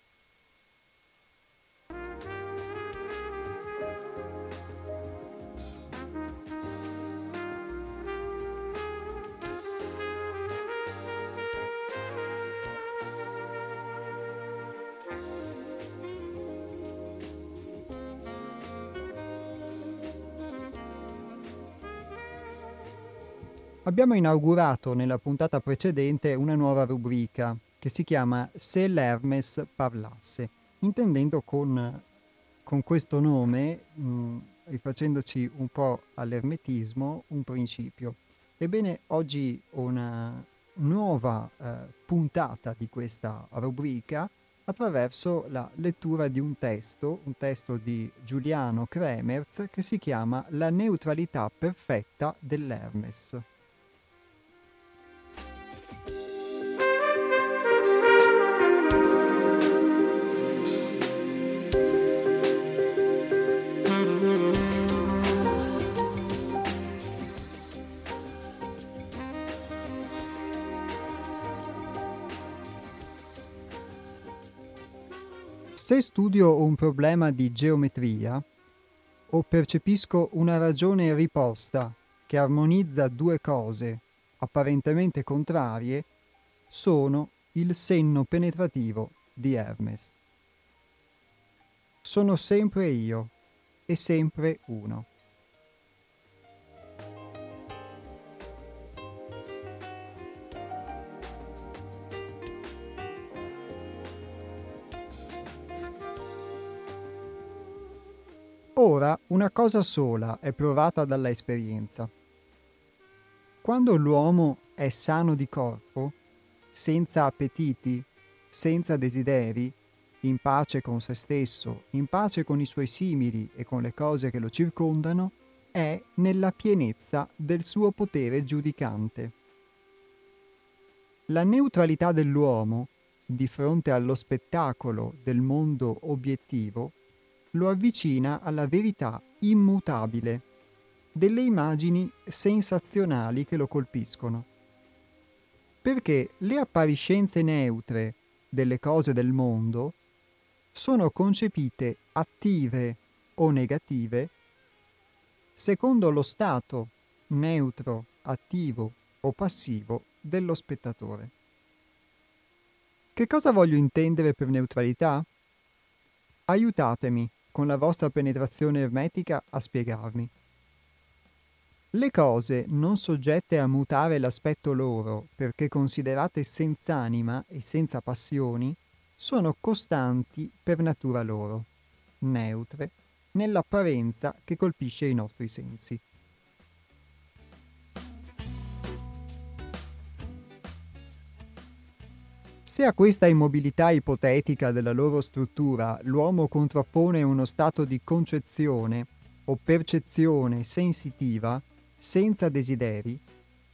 Abbiamo inaugurato nella puntata precedente una nuova rubrica che si chiama Se l'Hermes parlasse, intendendo con, con questo nome, mh, rifacendoci un po' all'ermetismo, un principio. Ebbene, oggi una nuova eh, puntata di questa rubrica attraverso la lettura di un testo, un testo di Giuliano Kremers che si chiama La neutralità perfetta dell'Hermes. Se studio un problema di geometria o percepisco una ragione riposta che armonizza due cose apparentemente contrarie, sono il senno penetrativo di Hermes. Sono sempre io e sempre uno. Ora una cosa sola è provata dalla esperienza. Quando l'uomo è sano di corpo, senza appetiti, senza desideri, in pace con se stesso, in pace con i suoi simili e con le cose che lo circondano, è nella pienezza del suo potere giudicante. La neutralità dell'uomo di fronte allo spettacolo del mondo obiettivo lo avvicina alla verità immutabile delle immagini sensazionali che lo colpiscono. Perché le appariscenze neutre delle cose del mondo sono concepite attive o negative secondo lo stato neutro, attivo o passivo dello spettatore. Che cosa voglio intendere per neutralità? Aiutatemi con la vostra penetrazione ermetica a spiegarmi. Le cose non soggette a mutare l'aspetto loro perché considerate senza anima e senza passioni sono costanti per natura loro, neutre, nell'apparenza che colpisce i nostri sensi. Se a questa immobilità ipotetica della loro struttura l'uomo contrappone uno stato di concezione o percezione sensitiva, senza desideri,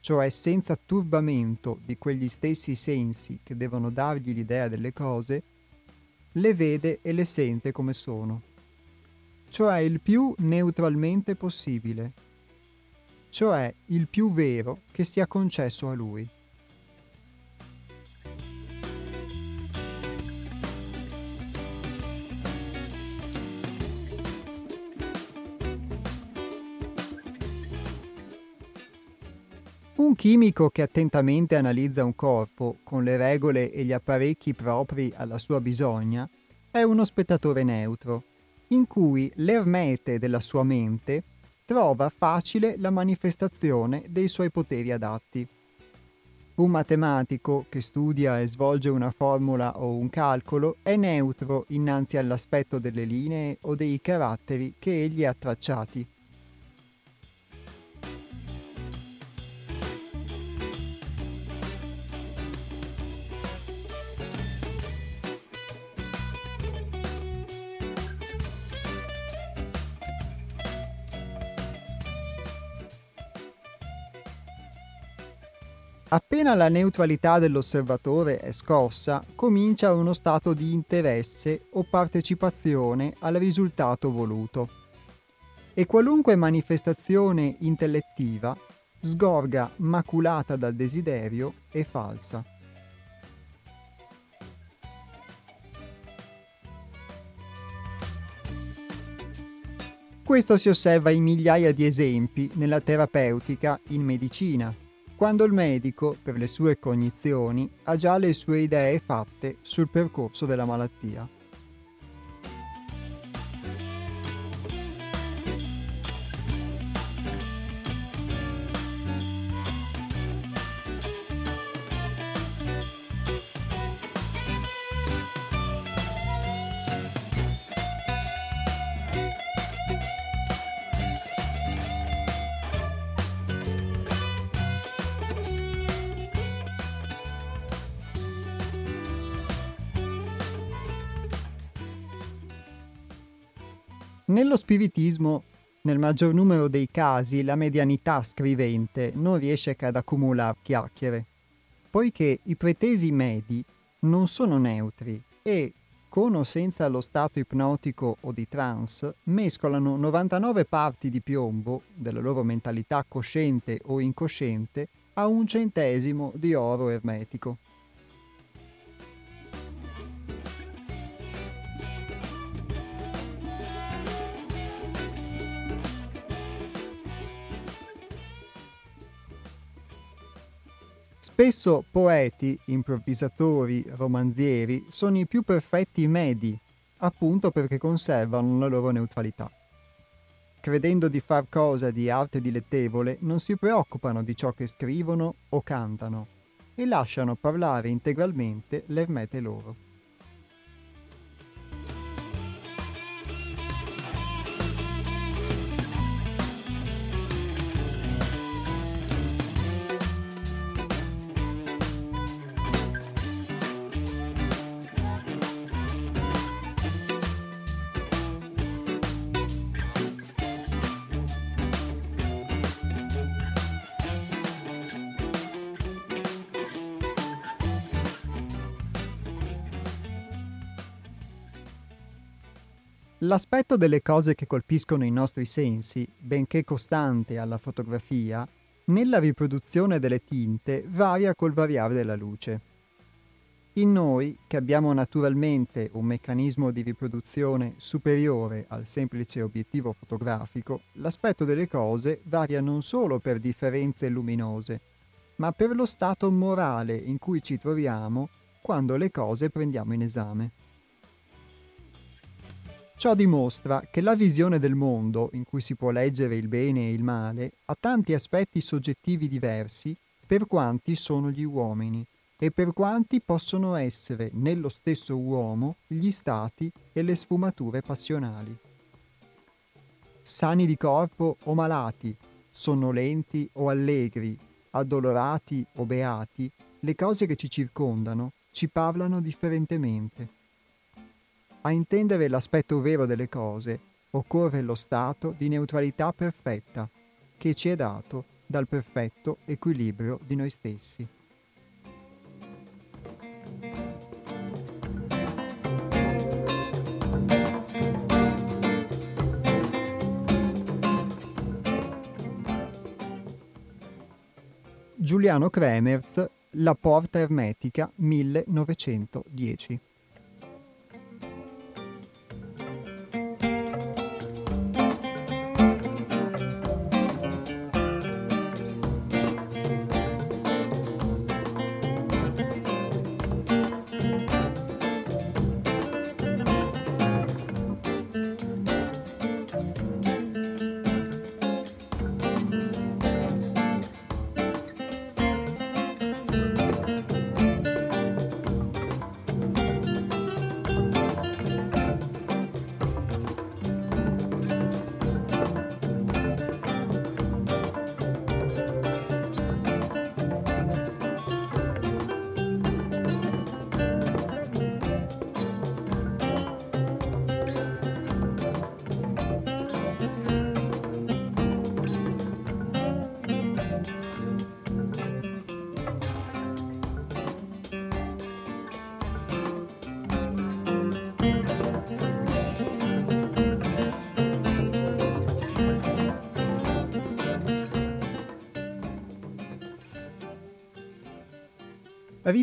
cioè senza turbamento di quegli stessi sensi che devono dargli l'idea delle cose, le vede e le sente come sono, cioè il più neutralmente possibile, cioè il più vero che sia concesso a lui. Un chimico che attentamente analizza un corpo con le regole e gli apparecchi propri alla sua bisogna è uno spettatore neutro, in cui l'ermete della sua mente trova facile la manifestazione dei suoi poteri adatti. Un matematico che studia e svolge una formula o un calcolo è neutro innanzi all'aspetto delle linee o dei caratteri che egli ha tracciati. Appena la neutralità dell'osservatore è scossa, comincia uno stato di interesse o partecipazione al risultato voluto. E qualunque manifestazione intellettiva sgorga maculata dal desiderio e falsa. Questo si osserva in migliaia di esempi nella terapeutica in medicina, quando il medico, per le sue cognizioni, ha già le sue idee fatte sul percorso della malattia. Nello spiritismo, nel maggior numero dei casi, la medianità scrivente non riesce che ad accumulare chiacchiere, poiché i pretesi medi non sono neutri e, con o senza lo stato ipnotico o di trance, mescolano 99 parti di piombo della loro mentalità cosciente o incosciente a un centesimo di oro ermetico. Spesso poeti, improvvisatori, romanzieri sono i più perfetti medi, appunto perché conservano la loro neutralità. Credendo di far cosa di arte dilettevole, non si preoccupano di ciò che scrivono o cantano e lasciano parlare integralmente l'ermete loro. L'aspetto delle cose che colpiscono i nostri sensi, benché costante alla fotografia, nella riproduzione delle tinte varia col variare della luce. In noi, che abbiamo naturalmente un meccanismo di riproduzione superiore al semplice obiettivo fotografico, l'aspetto delle cose varia non solo per differenze luminose, ma per lo stato morale in cui ci troviamo quando le cose prendiamo in esame. Ciò dimostra che la visione del mondo, in cui si può leggere il bene e il male, ha tanti aspetti soggettivi diversi per quanti sono gli uomini e per quanti possono essere nello stesso uomo gli stati e le sfumature passionali. Sani di corpo o malati, sonnolenti o allegri, addolorati o beati, le cose che ci circondano ci parlano differentemente. A intendere l'aspetto vero delle cose occorre lo stato di neutralità perfetta che ci è dato dal perfetto equilibrio di noi stessi. Giuliano Kremers, La porta ermetica 1910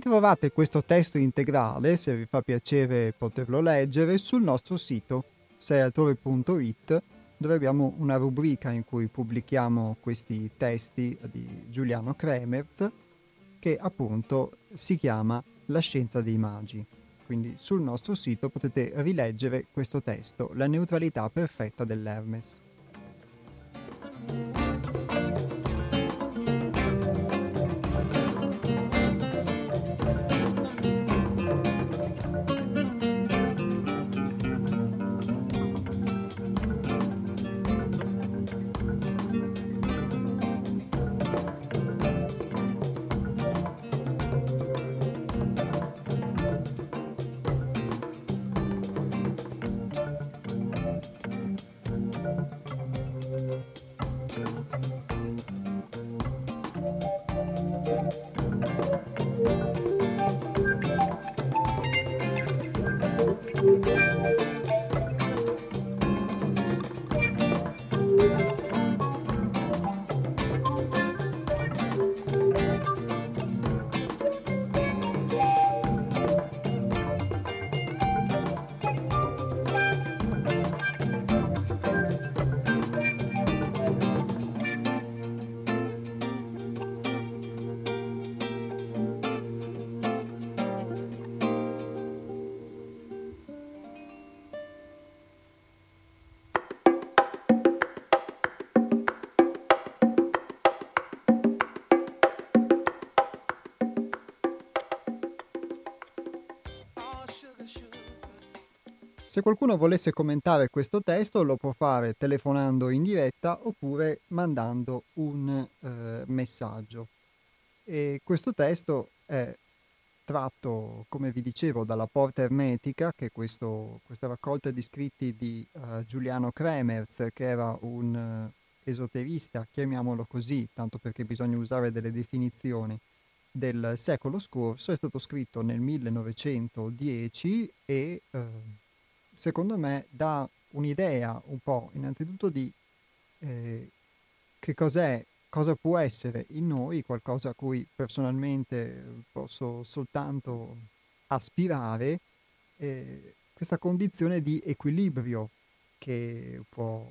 Ritrovate questo testo integrale, se vi fa piacere poterlo leggere, sul nostro sito sealtrove.it dove abbiamo una rubrica in cui pubblichiamo questi testi di Giuliano Kremers che appunto si chiama La scienza dei magi. Quindi sul nostro sito potete rileggere questo testo, La neutralità perfetta dell'Hermes. Se qualcuno volesse commentare questo testo lo può fare telefonando in diretta oppure mandando un eh, messaggio. E questo testo è tratto, come vi dicevo, dalla Porta Ermetica, che è questo, questa raccolta di scritti di uh, Giuliano Kremers, che era un uh, esoterista, chiamiamolo così, tanto perché bisogna usare delle definizioni, del secolo scorso, è stato scritto nel 1910 e... Uh, secondo me dà un'idea un po' innanzitutto di eh, che cos'è, cosa può essere in noi, qualcosa a cui personalmente posso soltanto aspirare, eh, questa condizione di equilibrio che può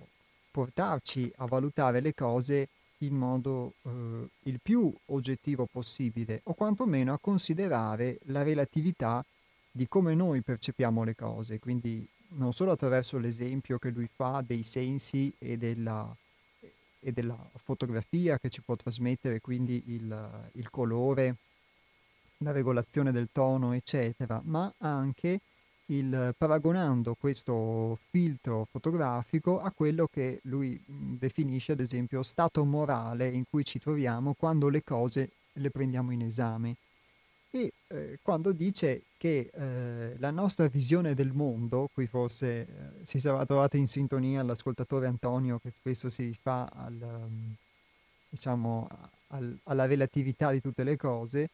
portarci a valutare le cose in modo eh, il più oggettivo possibile o quantomeno a considerare la relatività di come noi percepiamo le cose, quindi non solo attraverso l'esempio che lui fa dei sensi e della, e della fotografia che ci può trasmettere quindi il, il colore, la regolazione del tono, eccetera, ma anche il, paragonando questo filtro fotografico a quello che lui definisce ad esempio stato morale in cui ci troviamo quando le cose le prendiamo in esame e eh, quando dice che eh, la nostra visione del mondo, qui forse eh, si sarà trovato in sintonia l'ascoltatore Antonio che spesso si rifà al, um, diciamo, al, alla relatività di tutte le cose,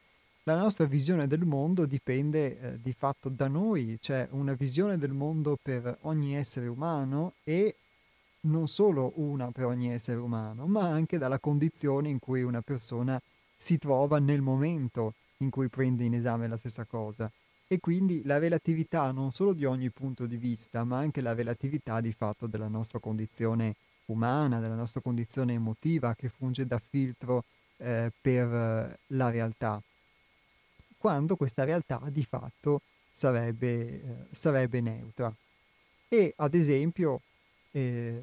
la nostra visione del mondo dipende eh, di fatto da noi, c'è una visione del mondo per ogni essere umano e non solo una per ogni essere umano, ma anche dalla condizione in cui una persona si trova nel momento in cui prende in esame la stessa cosa. E quindi la relatività non solo di ogni punto di vista, ma anche la relatività di fatto della nostra condizione umana, della nostra condizione emotiva che funge da filtro eh, per eh, la realtà, quando questa realtà di fatto sarebbe, eh, sarebbe neutra. E ad esempio eh,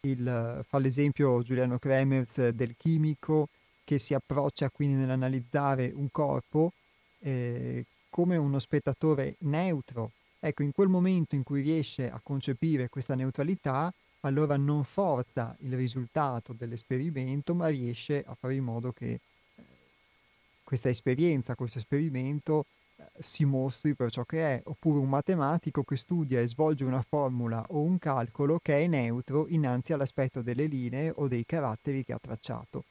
il, fa l'esempio Giuliano Kremers del chimico che si approccia quindi nell'analizzare un corpo eh, come uno spettatore neutro. Ecco, in quel momento in cui riesce a concepire questa neutralità, allora non forza il risultato dell'esperimento, ma riesce a fare in modo che eh, questa esperienza, questo esperimento eh, si mostri per ciò che è, oppure un matematico che studia e svolge una formula o un calcolo che è neutro innanzi all'aspetto delle linee o dei caratteri che ha tracciato.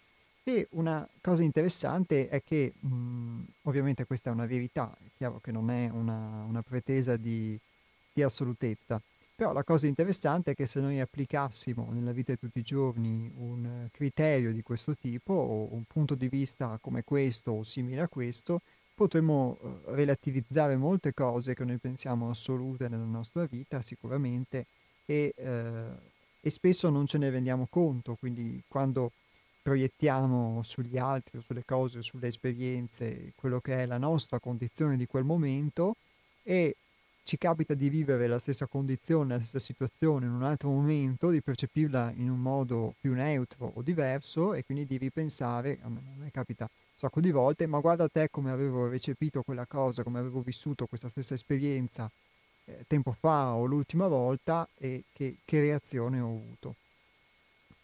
E una cosa interessante è che, mh, ovviamente questa è una verità, è chiaro che non è una, una pretesa di, di, assolutezza, Però la cosa interessante è che se noi applicassimo nella vita di tutti i giorni un criterio di questo tipo o un punto di vista come questo o simile a questo, potremmo eh, relativizzare molte cose che noi pensiamo assolute nella nostra vita sicuramente e, eh, e spesso non ce ne rendiamo conto, quindi quando proiettiamo sugli altri sulle cose, sulle esperienze, quello che è la nostra condizione di quel momento e ci capita di vivere la stessa condizione, la stessa situazione in un altro momento, di percepirla in un modo più neutro o diverso e quindi di ripensare, a me, a me capita un sacco di volte, ma guarda te come avevo recepito quella cosa, come avevo vissuto questa stessa esperienza eh, tempo fa o l'ultima volta e che, che reazione ho avuto.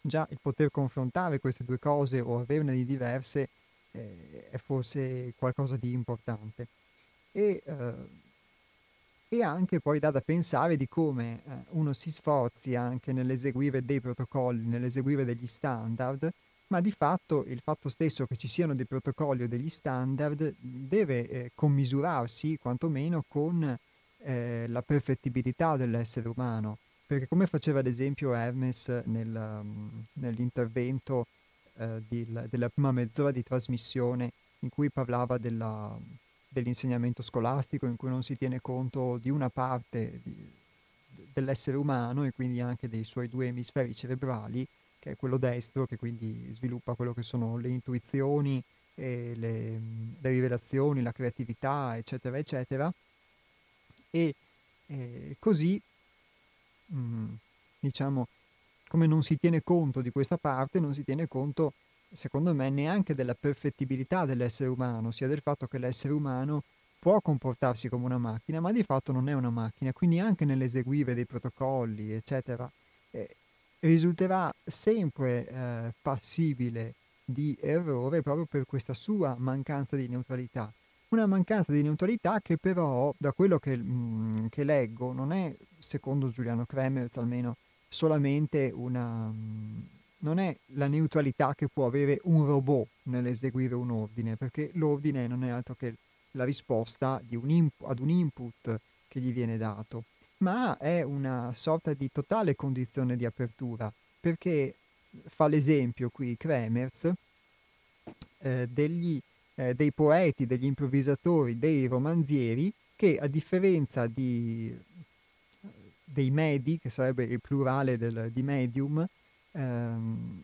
Già il poter confrontare queste due cose o averne di diverse eh, è forse qualcosa di importante. E, eh, e anche poi dà da pensare di come eh, uno si sforzi anche nell'eseguire dei protocolli, nell'eseguire degli standard, ma di fatto il fatto stesso che ci siano dei protocolli o degli standard deve eh, commisurarsi quantomeno con eh, la perfettibilità dell'essere umano, perché come faceva ad esempio Hermes nel, um, nell'intervento eh, di, della prima mezz'ora di trasmissione in cui parlava della, dell'insegnamento scolastico in cui non si tiene conto di una parte di, dell'essere umano e quindi anche dei suoi due emisferi cerebrali, che è quello destro, che quindi sviluppa quello che sono le intuizioni, le, le, rivelazioni, la creatività, eccetera, eccetera. E, e così, mm, diciamo, come non si tiene conto di questa parte, non si tiene conto secondo me, neanche della perfettibilità dell'essere umano, sia del fatto che l'essere umano può comportarsi come una macchina, ma di fatto non è una macchina, quindi anche nell'eseguire dei protocolli, eccetera, eh, risulterà sempre eh, passibile di errore proprio per questa sua mancanza di neutralità. Una mancanza di neutralità che però, da quello che, mm, che leggo, non è, secondo Giuliano Kremers almeno, solamente una... Mm, non è la neutralità che può avere un robot nell'eseguire un ordine, perché l'ordine non è altro che la risposta un imp- ad un input che gli viene dato, ma è una sorta di totale condizione di apertura, perché fa l'esempio qui Kremers eh, degli, eh, dei poeti, degli improvvisatori, dei romanzieri che a differenza di, dei medi, che sarebbe il plurale del, di medium, ehm,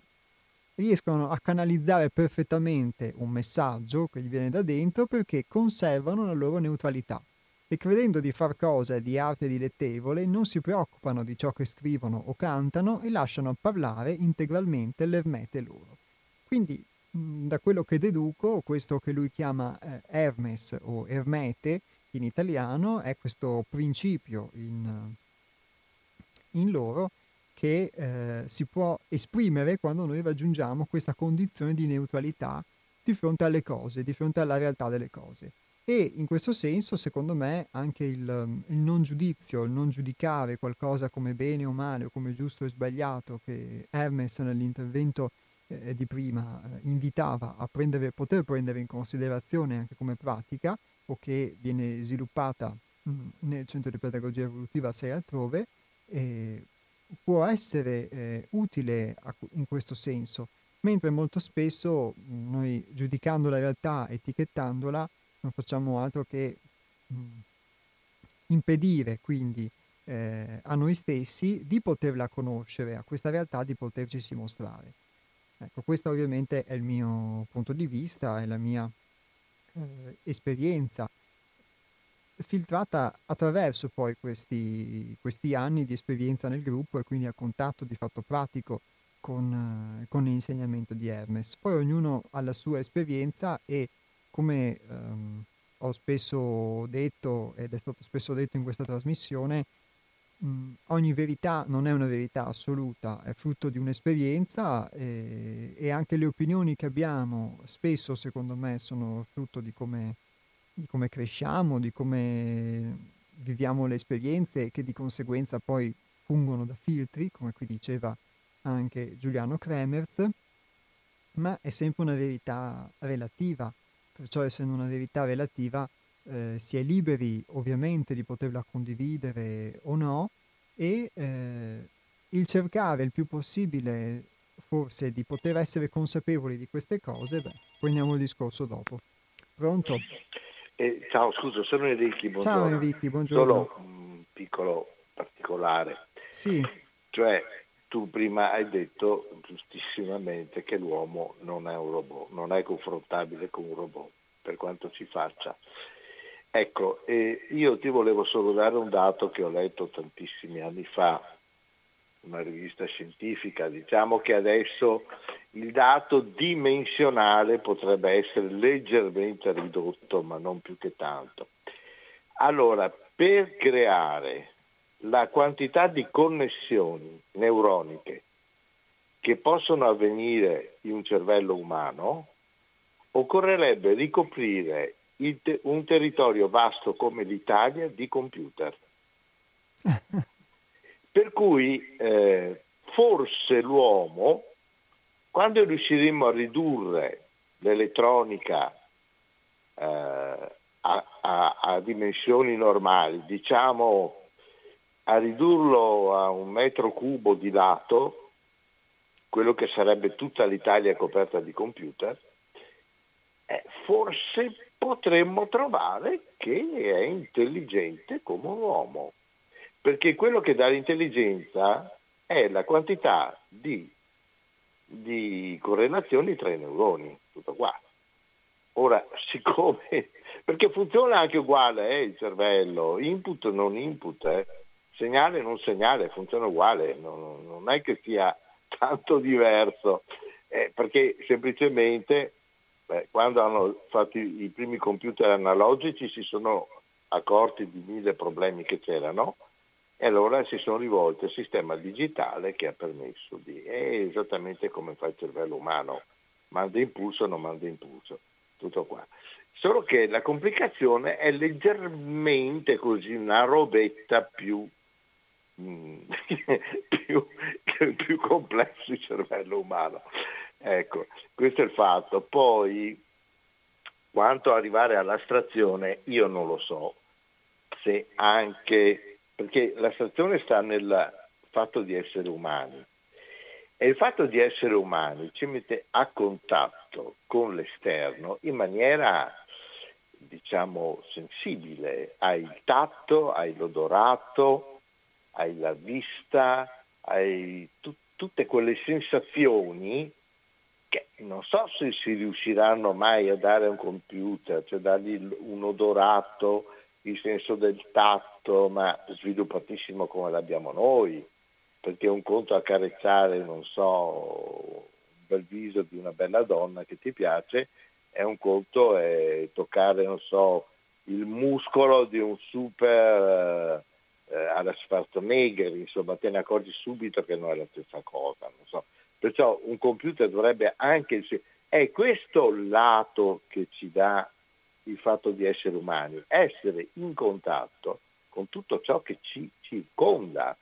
riescono a canalizzare perfettamente un messaggio che gli viene da dentro perché conservano la loro neutralità e credendo di far cose di arte dilettevole non si preoccupano di ciò che scrivono o cantano e lasciano parlare integralmente l'ermete loro. Quindi da quello che deduco, questo che lui chiama eh, Hermes o Ermete in italiano è questo principio in, in loro che eh, si può esprimere quando noi raggiungiamo questa condizione di neutralità di fronte alle cose, di fronte alla realtà delle cose. E in questo senso, secondo me, anche il, il non giudizio, il non giudicare qualcosa come bene o male o come giusto o sbagliato, che Hermes nell'intervento eh, di prima eh, invitava a prendere, poter prendere in considerazione anche come pratica, o che viene sviluppata mh, nel centro di pedagogia evolutiva 6 altrove, eh, può essere eh, utile a, in questo senso, mentre molto spesso mh, noi giudicando la realtà, etichettandola, non facciamo altro che mh, impedire quindi eh, a noi stessi di poterla conoscere, a questa realtà di poterci mostrare. Ecco, questo ovviamente è il mio punto di vista, è la mia eh, esperienza filtrata attraverso poi questi, questi, anni di esperienza nel gruppo e quindi a contatto di fatto pratico con, con l'insegnamento di Hermes. Poi ognuno ha la sua esperienza e come ehm, ho spesso detto ed è stato spesso detto in questa trasmissione, mh, ogni verità non è una verità assoluta, è frutto di un'esperienza e, e anche le opinioni che abbiamo spesso secondo me sono frutto di come di come cresciamo, di come viviamo le esperienze che di conseguenza poi fungono da filtri, come qui diceva anche Giuliano Kremers, ma è sempre una verità relativa, perciò essendo una verità relativa eh, si è liberi ovviamente di poterla condividere o no, e eh, il cercare il più possibile forse di poter essere consapevoli di queste cose, beh, prendiamo il discorso dopo. Pronto? Eh, ciao, scusa, sono Enrico, buongiorno. Ciao Enrico, buongiorno. Solo un piccolo particolare. Sì. Cioè, tu prima hai detto giustissimamente che l'uomo non è un robot, non è confrontabile con un robot, per quanto ci faccia. Ecco, eh, io ti volevo solo dare un dato che ho letto tantissimi anni fa, una rivista scientifica, diciamo che adesso il dato dimensionale potrebbe essere leggermente ridotto, ma non più che tanto. Allora, per creare la quantità di connessioni neuroniche che possono avvenire in un cervello umano, occorrerebbe ricoprire te- un territorio vasto come l'Italia di computer. per cui eh, forse l'uomo, quando riusciremo a ridurre l'elettronica eh, a, a, a dimensioni normali, diciamo a ridurlo a un metro cubo di lato, quello che sarebbe tutta l'Italia coperta di computer, eh, forse potremmo trovare che è intelligente come un uomo, perché quello che dà l'intelligenza è la quantità di, di correlazioni tra i neuroni, tutto qua. Ora, siccome, perché funziona anche uguale eh, il cervello, input non input, eh segnale non segnale, funziona uguale, non, non è che sia tanto diverso, eh, perché semplicemente beh, quando hanno fatto i, primi computer analogici si sono accorti di mille problemi che c'erano e allora si sono rivolti al sistema digitale che ha permesso di, è esattamente come fa il cervello umano, manda impulso o non manda impulso, tutto qua. Solo che la complicazione è leggermente così una robetta più Mm, più, più complesso il cervello umano. Ecco, questo è il fatto. Poi, quanto arrivare all'astrazione, io non lo so, se anche, perché l'astrazione sta nel fatto di essere umani. E il fatto di essere umani ci mette a contatto con l'esterno in maniera, diciamo, sensibile. Hai il tatto, hai l'odorato, hai la vista, hai tu, tutte quelle sensazioni che non so se si riusciranno mai a dare a un computer, cioè dargli un odorato, il senso del tatto, ma sviluppatissimo come l'abbiamo noi, perché un conto accarezzare, non so, un bel viso di una bella donna che ti piace, è un conto è toccare, non so, il muscolo di un super eh, alla Schwarzenegger, insomma te ne accorgi subito che non è la stessa cosa. So. Perciò un computer dovrebbe anche... È questo lato che ci dà il fatto di essere umani, essere in contatto con tutto ciò che ci circonda.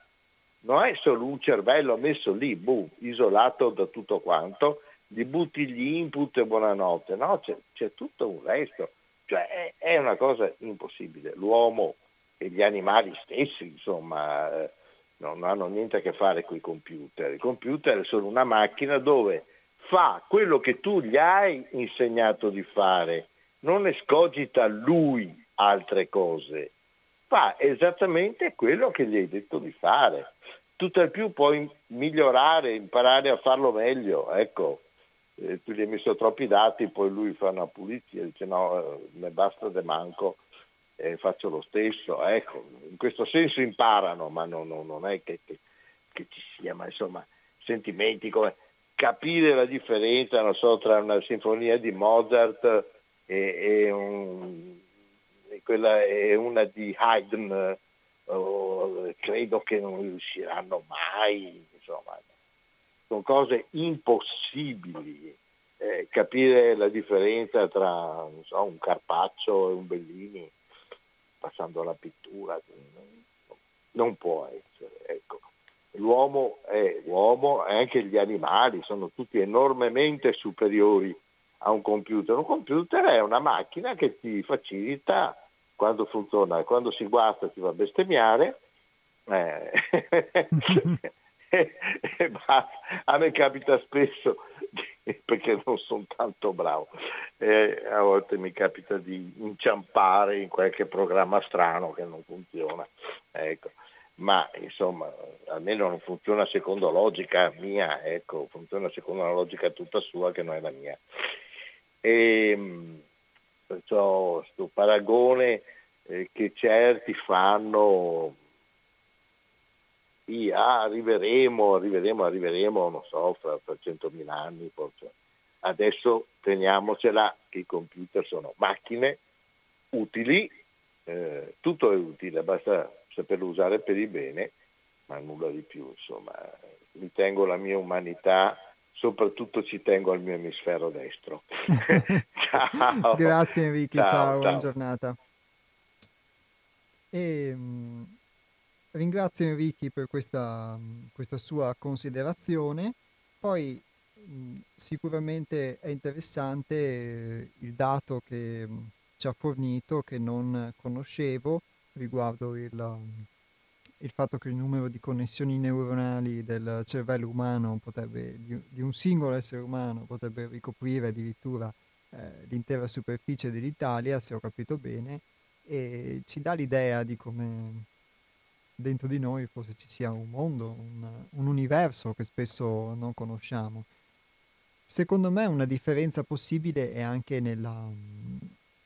Non è solo un cervello messo lì, boom, isolato da tutto quanto, gli butti gli input e buonanotte, no, c'è, c'è tutto un resto, cioè è, è una cosa impossibile. L'uomo e gli animali stessi, insomma, eh, non hanno niente a che fare con i computer. Il computer è solo una macchina dove fa quello che tu gli hai insegnato di fare, non escogita lui altre cose, fa esattamente quello che gli hai detto di fare. Tutto il più puoi migliorare, imparare a farlo meglio, ecco. Eh, tu gli hai messo troppi dati, poi lui fa una pulizia, dice no, eh, ne basta de manco, eh, faccio lo stesso. Ecco, in questo senso imparano, ma non, non, non è che, che, che, ci sia, ma insomma, sentimenti come capire la differenza, non so, tra una sinfonia di Mozart e, e, un, e quella, e una di Haydn, oh, credo che non riusciranno mai, insomma, sono cose impossibili. Eh, capire la differenza tra so, un Carpaccio e un Bellini passando alla pittura, non può essere. Ecco. L'uomo è l'uomo e anche gli animali sono tutti enormemente superiori a un computer. Un computer è una macchina che ti facilita quando funziona, quando si guasta ti fa bestemmiare Eh. a me capita spesso perché non sono tanto bravo eh, a volte mi capita di inciampare in qualche programma strano che non funziona ecco. ma insomma almeno non funziona secondo logica mia ecco funziona secondo una logica tutta sua che non è la mia e ehm, perciò questo paragone eh, che certi fanno sì, ah, arriveremo, arriveremo, arriveremo, non so, fra 300.000 anni forse. Adesso teniamocela che i computer sono macchine utili, eh, tutto è utile, basta saperlo usare per il bene, ma nulla di più, insomma. Ritengo la mia umanità, soprattutto ci tengo al mio emisfero destro. ciao. Grazie Enrico, ciao, ciao, buona giornata. E, ehm, Ringrazio Enrico per questa, questa sua considerazione. Poi sicuramente è interessante eh, il dato che ci ha fornito, che non conoscevo, riguardo il, il fatto che il numero di connessioni neuronali del cervello umano potrebbe, di, di un singolo essere umano potrebbe ricoprire addirittura eh, l'intera superficie dell'Italia, se ho capito bene, e ci dà l'idea di come dentro di noi forse ci sia un mondo, un, un universo che spesso non conosciamo. Secondo me una differenza possibile è anche nella,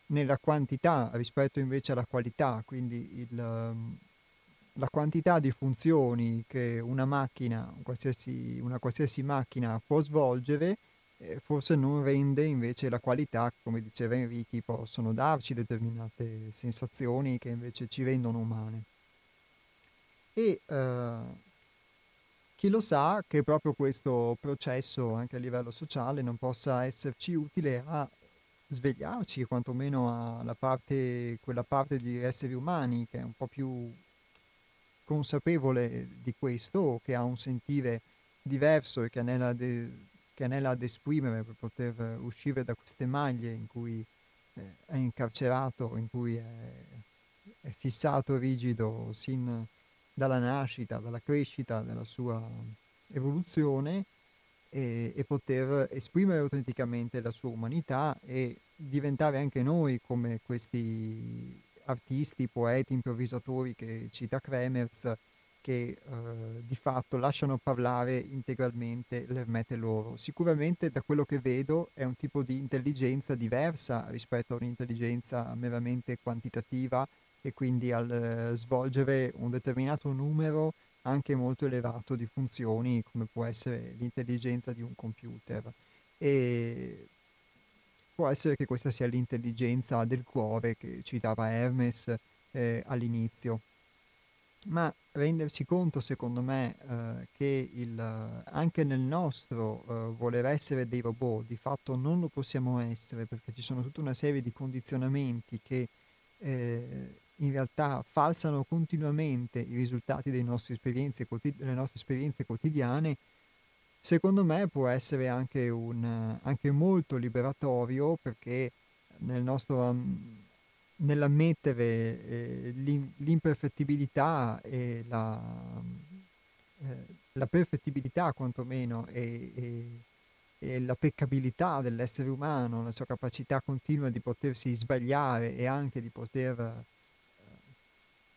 nella quantità rispetto invece alla qualità, quindi il, la quantità di funzioni che una macchina, qualsiasi, una qualsiasi macchina può svolgere, eh, forse non rende invece la qualità, come diceva Enrico, possono darci determinate sensazioni che invece ci rendono umane. E eh, chi lo sa che proprio questo processo anche a livello sociale non possa esserci utile a svegliarci quantomeno alla parte, quella parte di esseri umani che è un po' più consapevole di questo, che ha un sentire diverso e che anela, de, che anela ad esprimere per poter uscire da queste maglie in cui eh, è incarcerato, in cui è, è fissato rigido sin dalla nascita, dalla crescita, della sua evoluzione e, e, poter esprimere autenticamente la sua umanità e diventare anche noi come questi artisti, poeti, improvvisatori che cita Kremers, che eh, di fatto lasciano parlare integralmente l'ermete loro. Sicuramente da quello che vedo è un tipo di intelligenza diversa rispetto a un'intelligenza meramente quantitativa e quindi al eh, svolgere un determinato numero anche molto elevato di funzioni come può essere l'intelligenza di un computer. E può essere che questa sia l'intelligenza del cuore che citava Hermes eh, all'inizio. Ma renderci conto, secondo me, eh, che il, anche nel nostro eh, voler essere dei robot, di fatto non lo possiamo essere perché ci sono tutta una serie di condizionamenti che eh, in realtà falsano continuamente i risultati delle nostre esperienze, delle nostre esperienze quotidiane, secondo me può essere anche, un, anche molto liberatorio perché nel nostro, nell'ammettere eh, l'imperfettibilità e la, eh, la perfettibilità quantomeno e, e, e la peccabilità dell'essere umano, la sua capacità continua di potersi sbagliare e anche di poter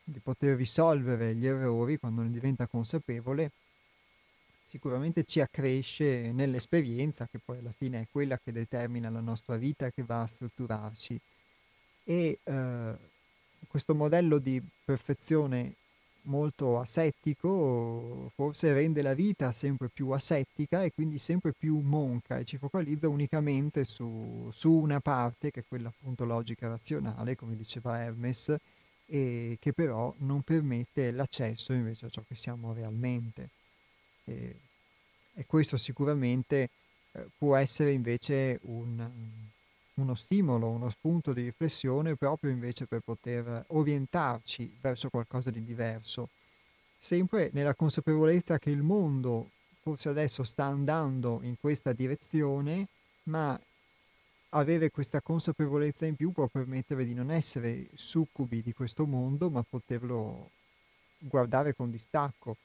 di poter risolvere gli errori quando ne diventa consapevole, sicuramente ci accresce nell'esperienza, che poi alla fine è quella che determina la nostra vita e che va a strutturarci. E eh, questo modello di perfezione molto asettico forse rende la vita sempre più asettica e quindi sempre più monca e ci focalizza unicamente su, su una parte che è quella appunto logica razionale, come diceva Hermes, e che però non permette l'accesso invece a ciò che siamo realmente. E, e questo sicuramente eh, può essere invece un, uno stimolo, uno spunto di riflessione proprio invece per poter orientarci verso qualcosa di diverso, sempre nella consapevolezza che il mondo forse adesso sta andando in questa direzione, ma avere questa consapevolezza in più può permettere di non essere succubi di questo mondo, ma poterlo guardare con distacco.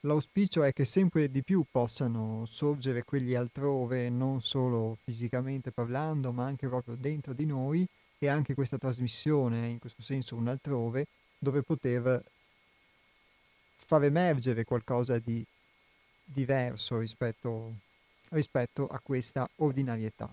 L'auspicio è che sempre di più possano sorgere quegli altrove, non solo fisicamente parlando, ma anche proprio dentro di noi e anche questa trasmissione in questo senso un altrove dove poter far emergere qualcosa di diverso rispetto, rispetto a questa ordinarietà.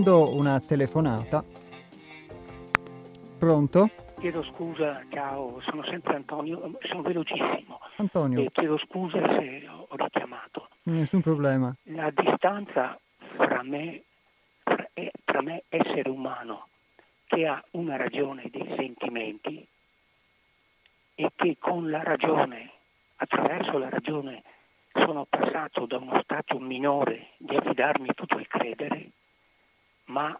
prendo una telefonata. Pronto? Chiedo scusa, ciao, sono sempre Antonio, sono velocissimo. Antonio. E chiedo scusa se ho richiamato. Nessun problema. La distanza fra me, fra, fra me essere umano, che ha una ragione dei sentimenti e che con la ragione, attraverso la ragione, sono passato da uno stato minore di affidarmi tutto il credere, ma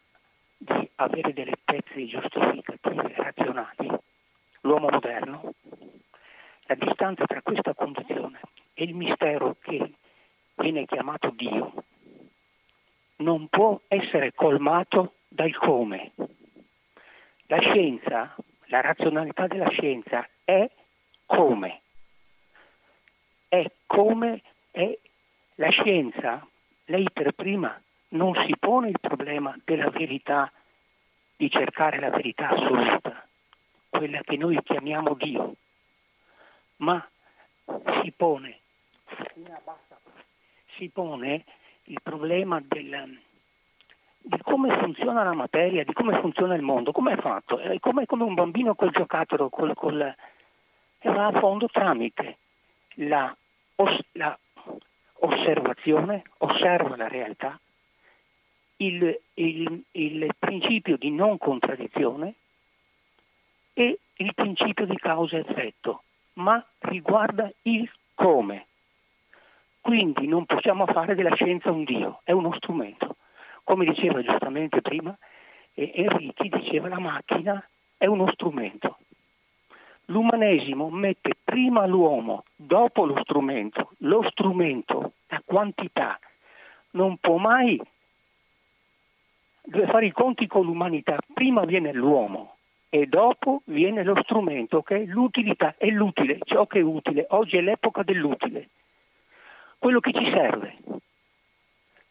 di avere delle pezze giustificative razionali, l'uomo moderno, la distanza tra questa condizione e il mistero che viene chiamato Dio non può essere colmato dal come. La scienza, la razionalità della scienza è come. È come è la scienza, lei per prima non si pone il problema della verità, di cercare la verità assoluta, quella che noi chiamiamo Dio, ma si pone, si pone il problema del, di come funziona la materia, di come funziona il mondo, come è fatto, è come, come un bambino col giocattolo, col, col, e va a fondo tramite la, la osservazione, osserva la realtà, il, il, il principio di non contraddizione e il principio di causa-effetto, ma riguarda il come. Quindi non possiamo fare della scienza un Dio, è uno strumento. Come diceva giustamente prima, Enrichi diceva la macchina è uno strumento. L'umanesimo mette prima l'uomo, dopo lo strumento. Lo strumento, la quantità, non può mai deve fare i conti con l'umanità. Prima viene l'uomo e dopo viene lo strumento che è l'utilità, è l'utile, ciò che è utile. Oggi è l'epoca dell'utile, quello che ci serve.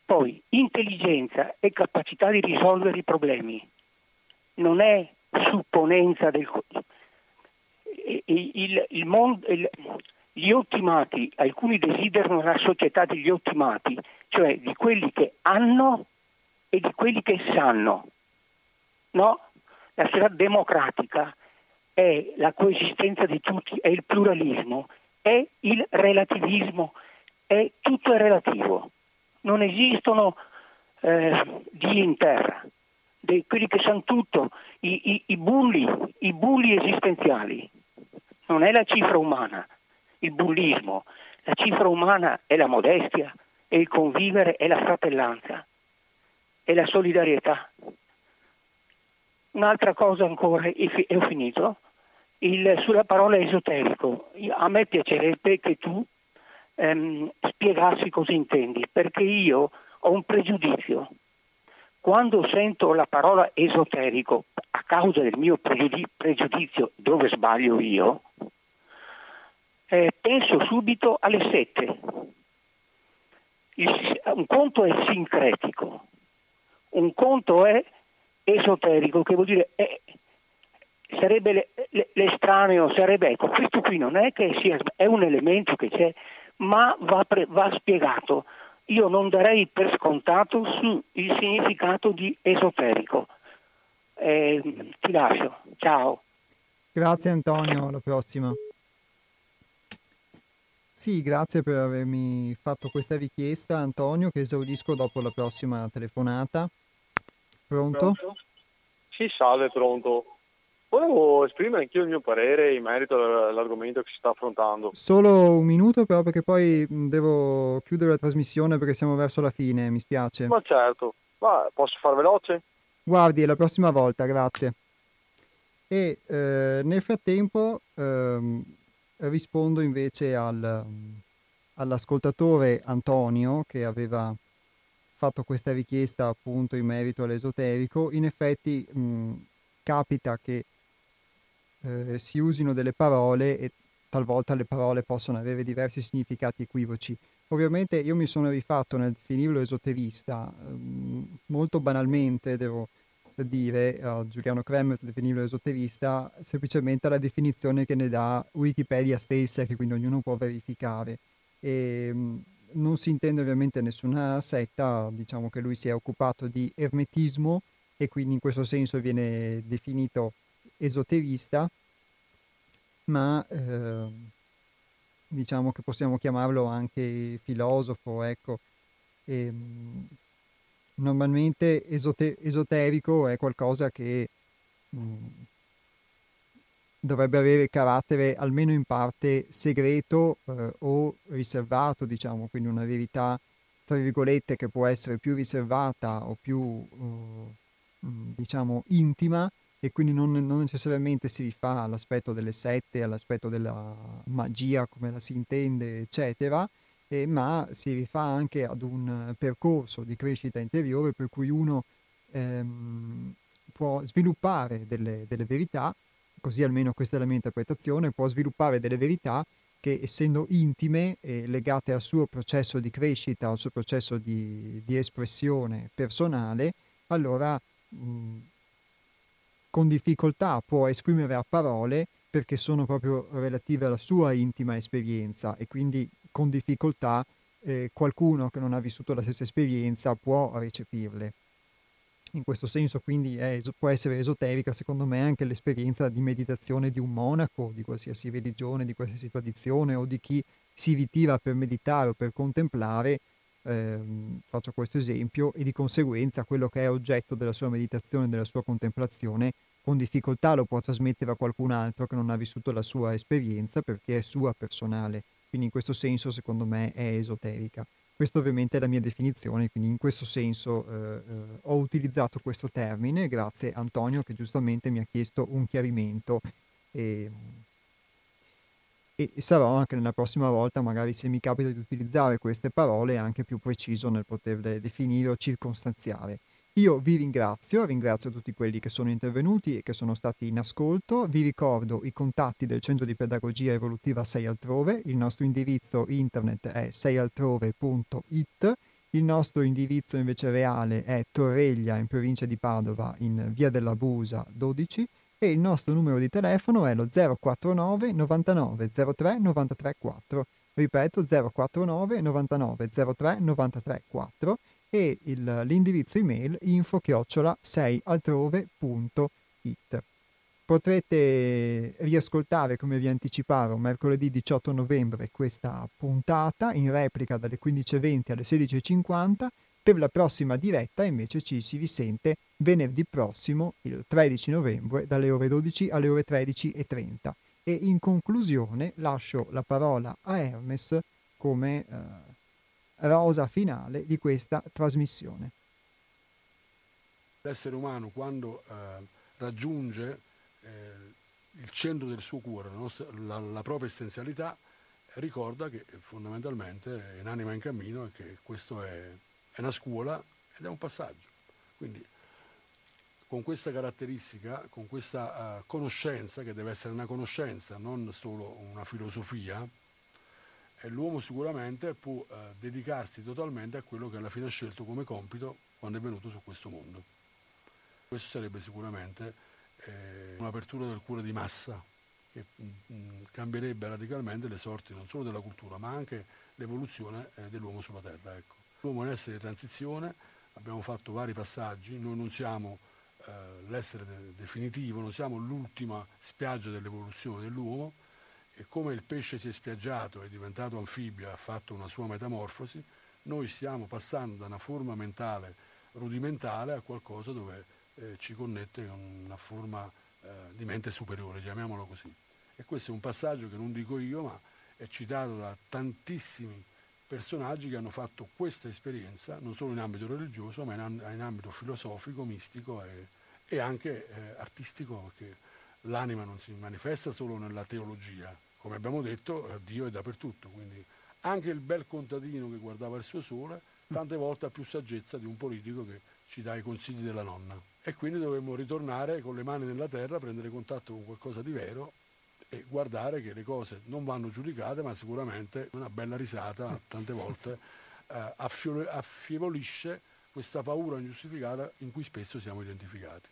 Poi intelligenza e capacità di risolvere i problemi. Non è supponenza del... Il, il, mondo, il, gli ottimati, alcuni desiderano la società degli ottimati, cioè di quelli che hanno e di quelli che sanno. No? La società democratica è la coesistenza di tutti, è il pluralismo, è il relativismo, è tutto è relativo. Non esistono eh, Dio in terra, dei, quelli che sanno tutto, i, i, i, bulli, i bulli esistenziali. Non è la cifra umana, il bullismo. La cifra umana è la modestia, è il convivere, è la fratellanza e la solidarietà. Un'altra cosa ancora, e ho finito, il, sulla parola esoterico. A me piacerebbe che tu ehm, spiegassi cosa intendi, perché io ho un pregiudizio. Quando sento la parola esoterico, a causa del mio pregiudizio dove sbaglio io, eh, penso subito alle sette. Il, un conto è sincretico, un conto è esoterico, che vuol dire è, sarebbe le, le, l'estraneo, sarebbe ecco, questo qui non è che sia, è un elemento che c'è, ma va, pre, va spiegato. Io non darei per scontato sul significato di esoterico. Eh, ti lascio, ciao. Grazie Antonio, alla prossima. Sì, grazie per avermi fatto questa richiesta, Antonio, che esaudisco dopo la prossima telefonata. Pronto? pronto? Sì, salve, pronto. Volevo esprimere anch'io il mio parere in merito all'argomento che si sta affrontando. Solo un minuto però perché poi devo chiudere la trasmissione perché siamo verso la fine, mi spiace. Ma certo, ma posso far veloce? Guardi, la prossima volta, grazie. E eh, nel frattempo ehm, rispondo invece al, all'ascoltatore Antonio che aveva fatto questa richiesta appunto in merito all'esoterico. In effetti mh, capita che eh, si usino delle parole e talvolta le parole possono avere diversi significati equivoci. Ovviamente io mi sono rifatto nel definirlo esoterista, ehm, molto banalmente devo dire a Giuliano Kremers definirlo esoterista, semplicemente alla definizione che ne dà Wikipedia stessa, che quindi ognuno può verificare. E, ehm, non si intende ovviamente nessuna setta, diciamo che lui si è occupato di ermetismo e quindi in questo senso viene definito esoterista, ma eh, diciamo che possiamo chiamarlo anche filosofo, ecco. E, ehm, normalmente esoter- esoterico è qualcosa che mh, mm, dovrebbe avere carattere almeno in parte segreto eh, o riservato, diciamo, quindi una verità tra virgolette che può essere più riservata o più uh, diciamo intima e quindi non, non, necessariamente si rifà all'aspetto delle sette, all'aspetto della magia come la si intende, eccetera, eh, ma si rifà anche ad un percorso di crescita interiore per cui uno ehm, può sviluppare delle, delle verità, così almeno questa è la mia interpretazione, può sviluppare delle verità che essendo intime e legate al suo processo di crescita, al suo processo di, di espressione personale, allora mh, con difficoltà può esprimere a parole perché sono proprio relative alla sua intima esperienza e quindi con difficoltà eh, qualcuno che non ha vissuto la stessa esperienza può recepirle. In questo senso quindi è, può essere esoterica secondo me anche l'esperienza di meditazione di un monaco, di qualsiasi religione, di qualsiasi tradizione o di chi si ritira per meditare o per contemplare, ehm, faccio questo esempio, e di conseguenza quello che è oggetto della sua meditazione, della sua contemplazione, con difficoltà lo può trasmettere a qualcun altro che non ha vissuto la sua esperienza perché è sua personale. Quindi in questo senso secondo me è esoterica. Questa ovviamente è la mia definizione, quindi in questo senso eh, eh, ho utilizzato questo termine, grazie Antonio che giustamente mi ha chiesto un chiarimento e, e sarò anche nella prossima volta, magari se mi capita di utilizzare queste parole, anche più preciso nel poterle definire o circostanziare. Io vi ringrazio, ringrazio tutti quelli che sono intervenuti e che sono stati in ascolto. Vi ricordo i contatti del Centro di Pedagogia Evolutiva 6 Altrove. Il nostro indirizzo internet è seialtrove.it. Il nostro indirizzo invece reale è Torreglia in provincia di Padova in via della Busa 12 e il nostro numero di telefono è lo 049 99 03 93 4. Ripeto 049 99 03 93 4 e il, l'indirizzo email info-6altrove.it. Potrete riascoltare, come vi anticipavo, mercoledì 18 novembre questa puntata in replica dalle 15.20 alle 16.50. Per la prossima diretta invece ci si risente venerdì prossimo, il 13 novembre, dalle ore 12 alle ore 13.30. E in conclusione lascio la parola a Hermes come eh, rosa finale di questa trasmissione. L'essere umano quando eh, raggiunge eh, il centro del suo cuore, la, nostra, la, la, propria essenzialità, ricorda che fondamentalmente è un'anima in cammino e che questo è, è una scuola ed è un passaggio. Quindi con questa caratteristica, con questa uh, conoscenza, che deve essere una conoscenza, non solo una filosofia, e l'uomo sicuramente può uh, dedicarsi totalmente a quello che alla fine ha scelto come compito quando è venuto su questo mondo. Questo sarebbe sicuramente eh, un'apertura del cuore di massa che mh, mm, cambierebbe radicalmente le sorti non solo della cultura ma anche l'evoluzione eh, dell'uomo sulla Terra. Ecco. L'uomo è un essere di transizione, abbiamo fatto vari passaggi, noi non siamo eh, l'essere de- definitivo, non siamo l'ultima spiaggia dell'evoluzione dell'uomo e come il pesce si è spiaggiato, è diventato anfibio, ha fatto una sua metamorfosi, noi stiamo passando da una forma mentale rudimentale a qualcosa dove eh, ci connette con una forma eh, di mente superiore, chiamiamolo così. E questo è un passaggio che non dico io, ma è citato da tantissimi personaggi che hanno fatto questa esperienza, non solo in ambito religioso, ma in, in ambito filosofico, mistico e, e anche eh, artistico, perché l'anima non si manifesta solo nella teologia, come abbiamo detto, eh, Dio è dappertutto, quindi anche il bel contadino che guardava il suo sole, tante volte ha più saggezza di un politico che ci dà i consigli della nonna. E quindi dovremmo ritornare con le mani nella terra, prendere contatto con qualcosa di vero e guardare che le cose non vanno giudicate, ma sicuramente una bella risata tante volte eh, affievolisce questa paura ingiustificata in cui spesso siamo identificati.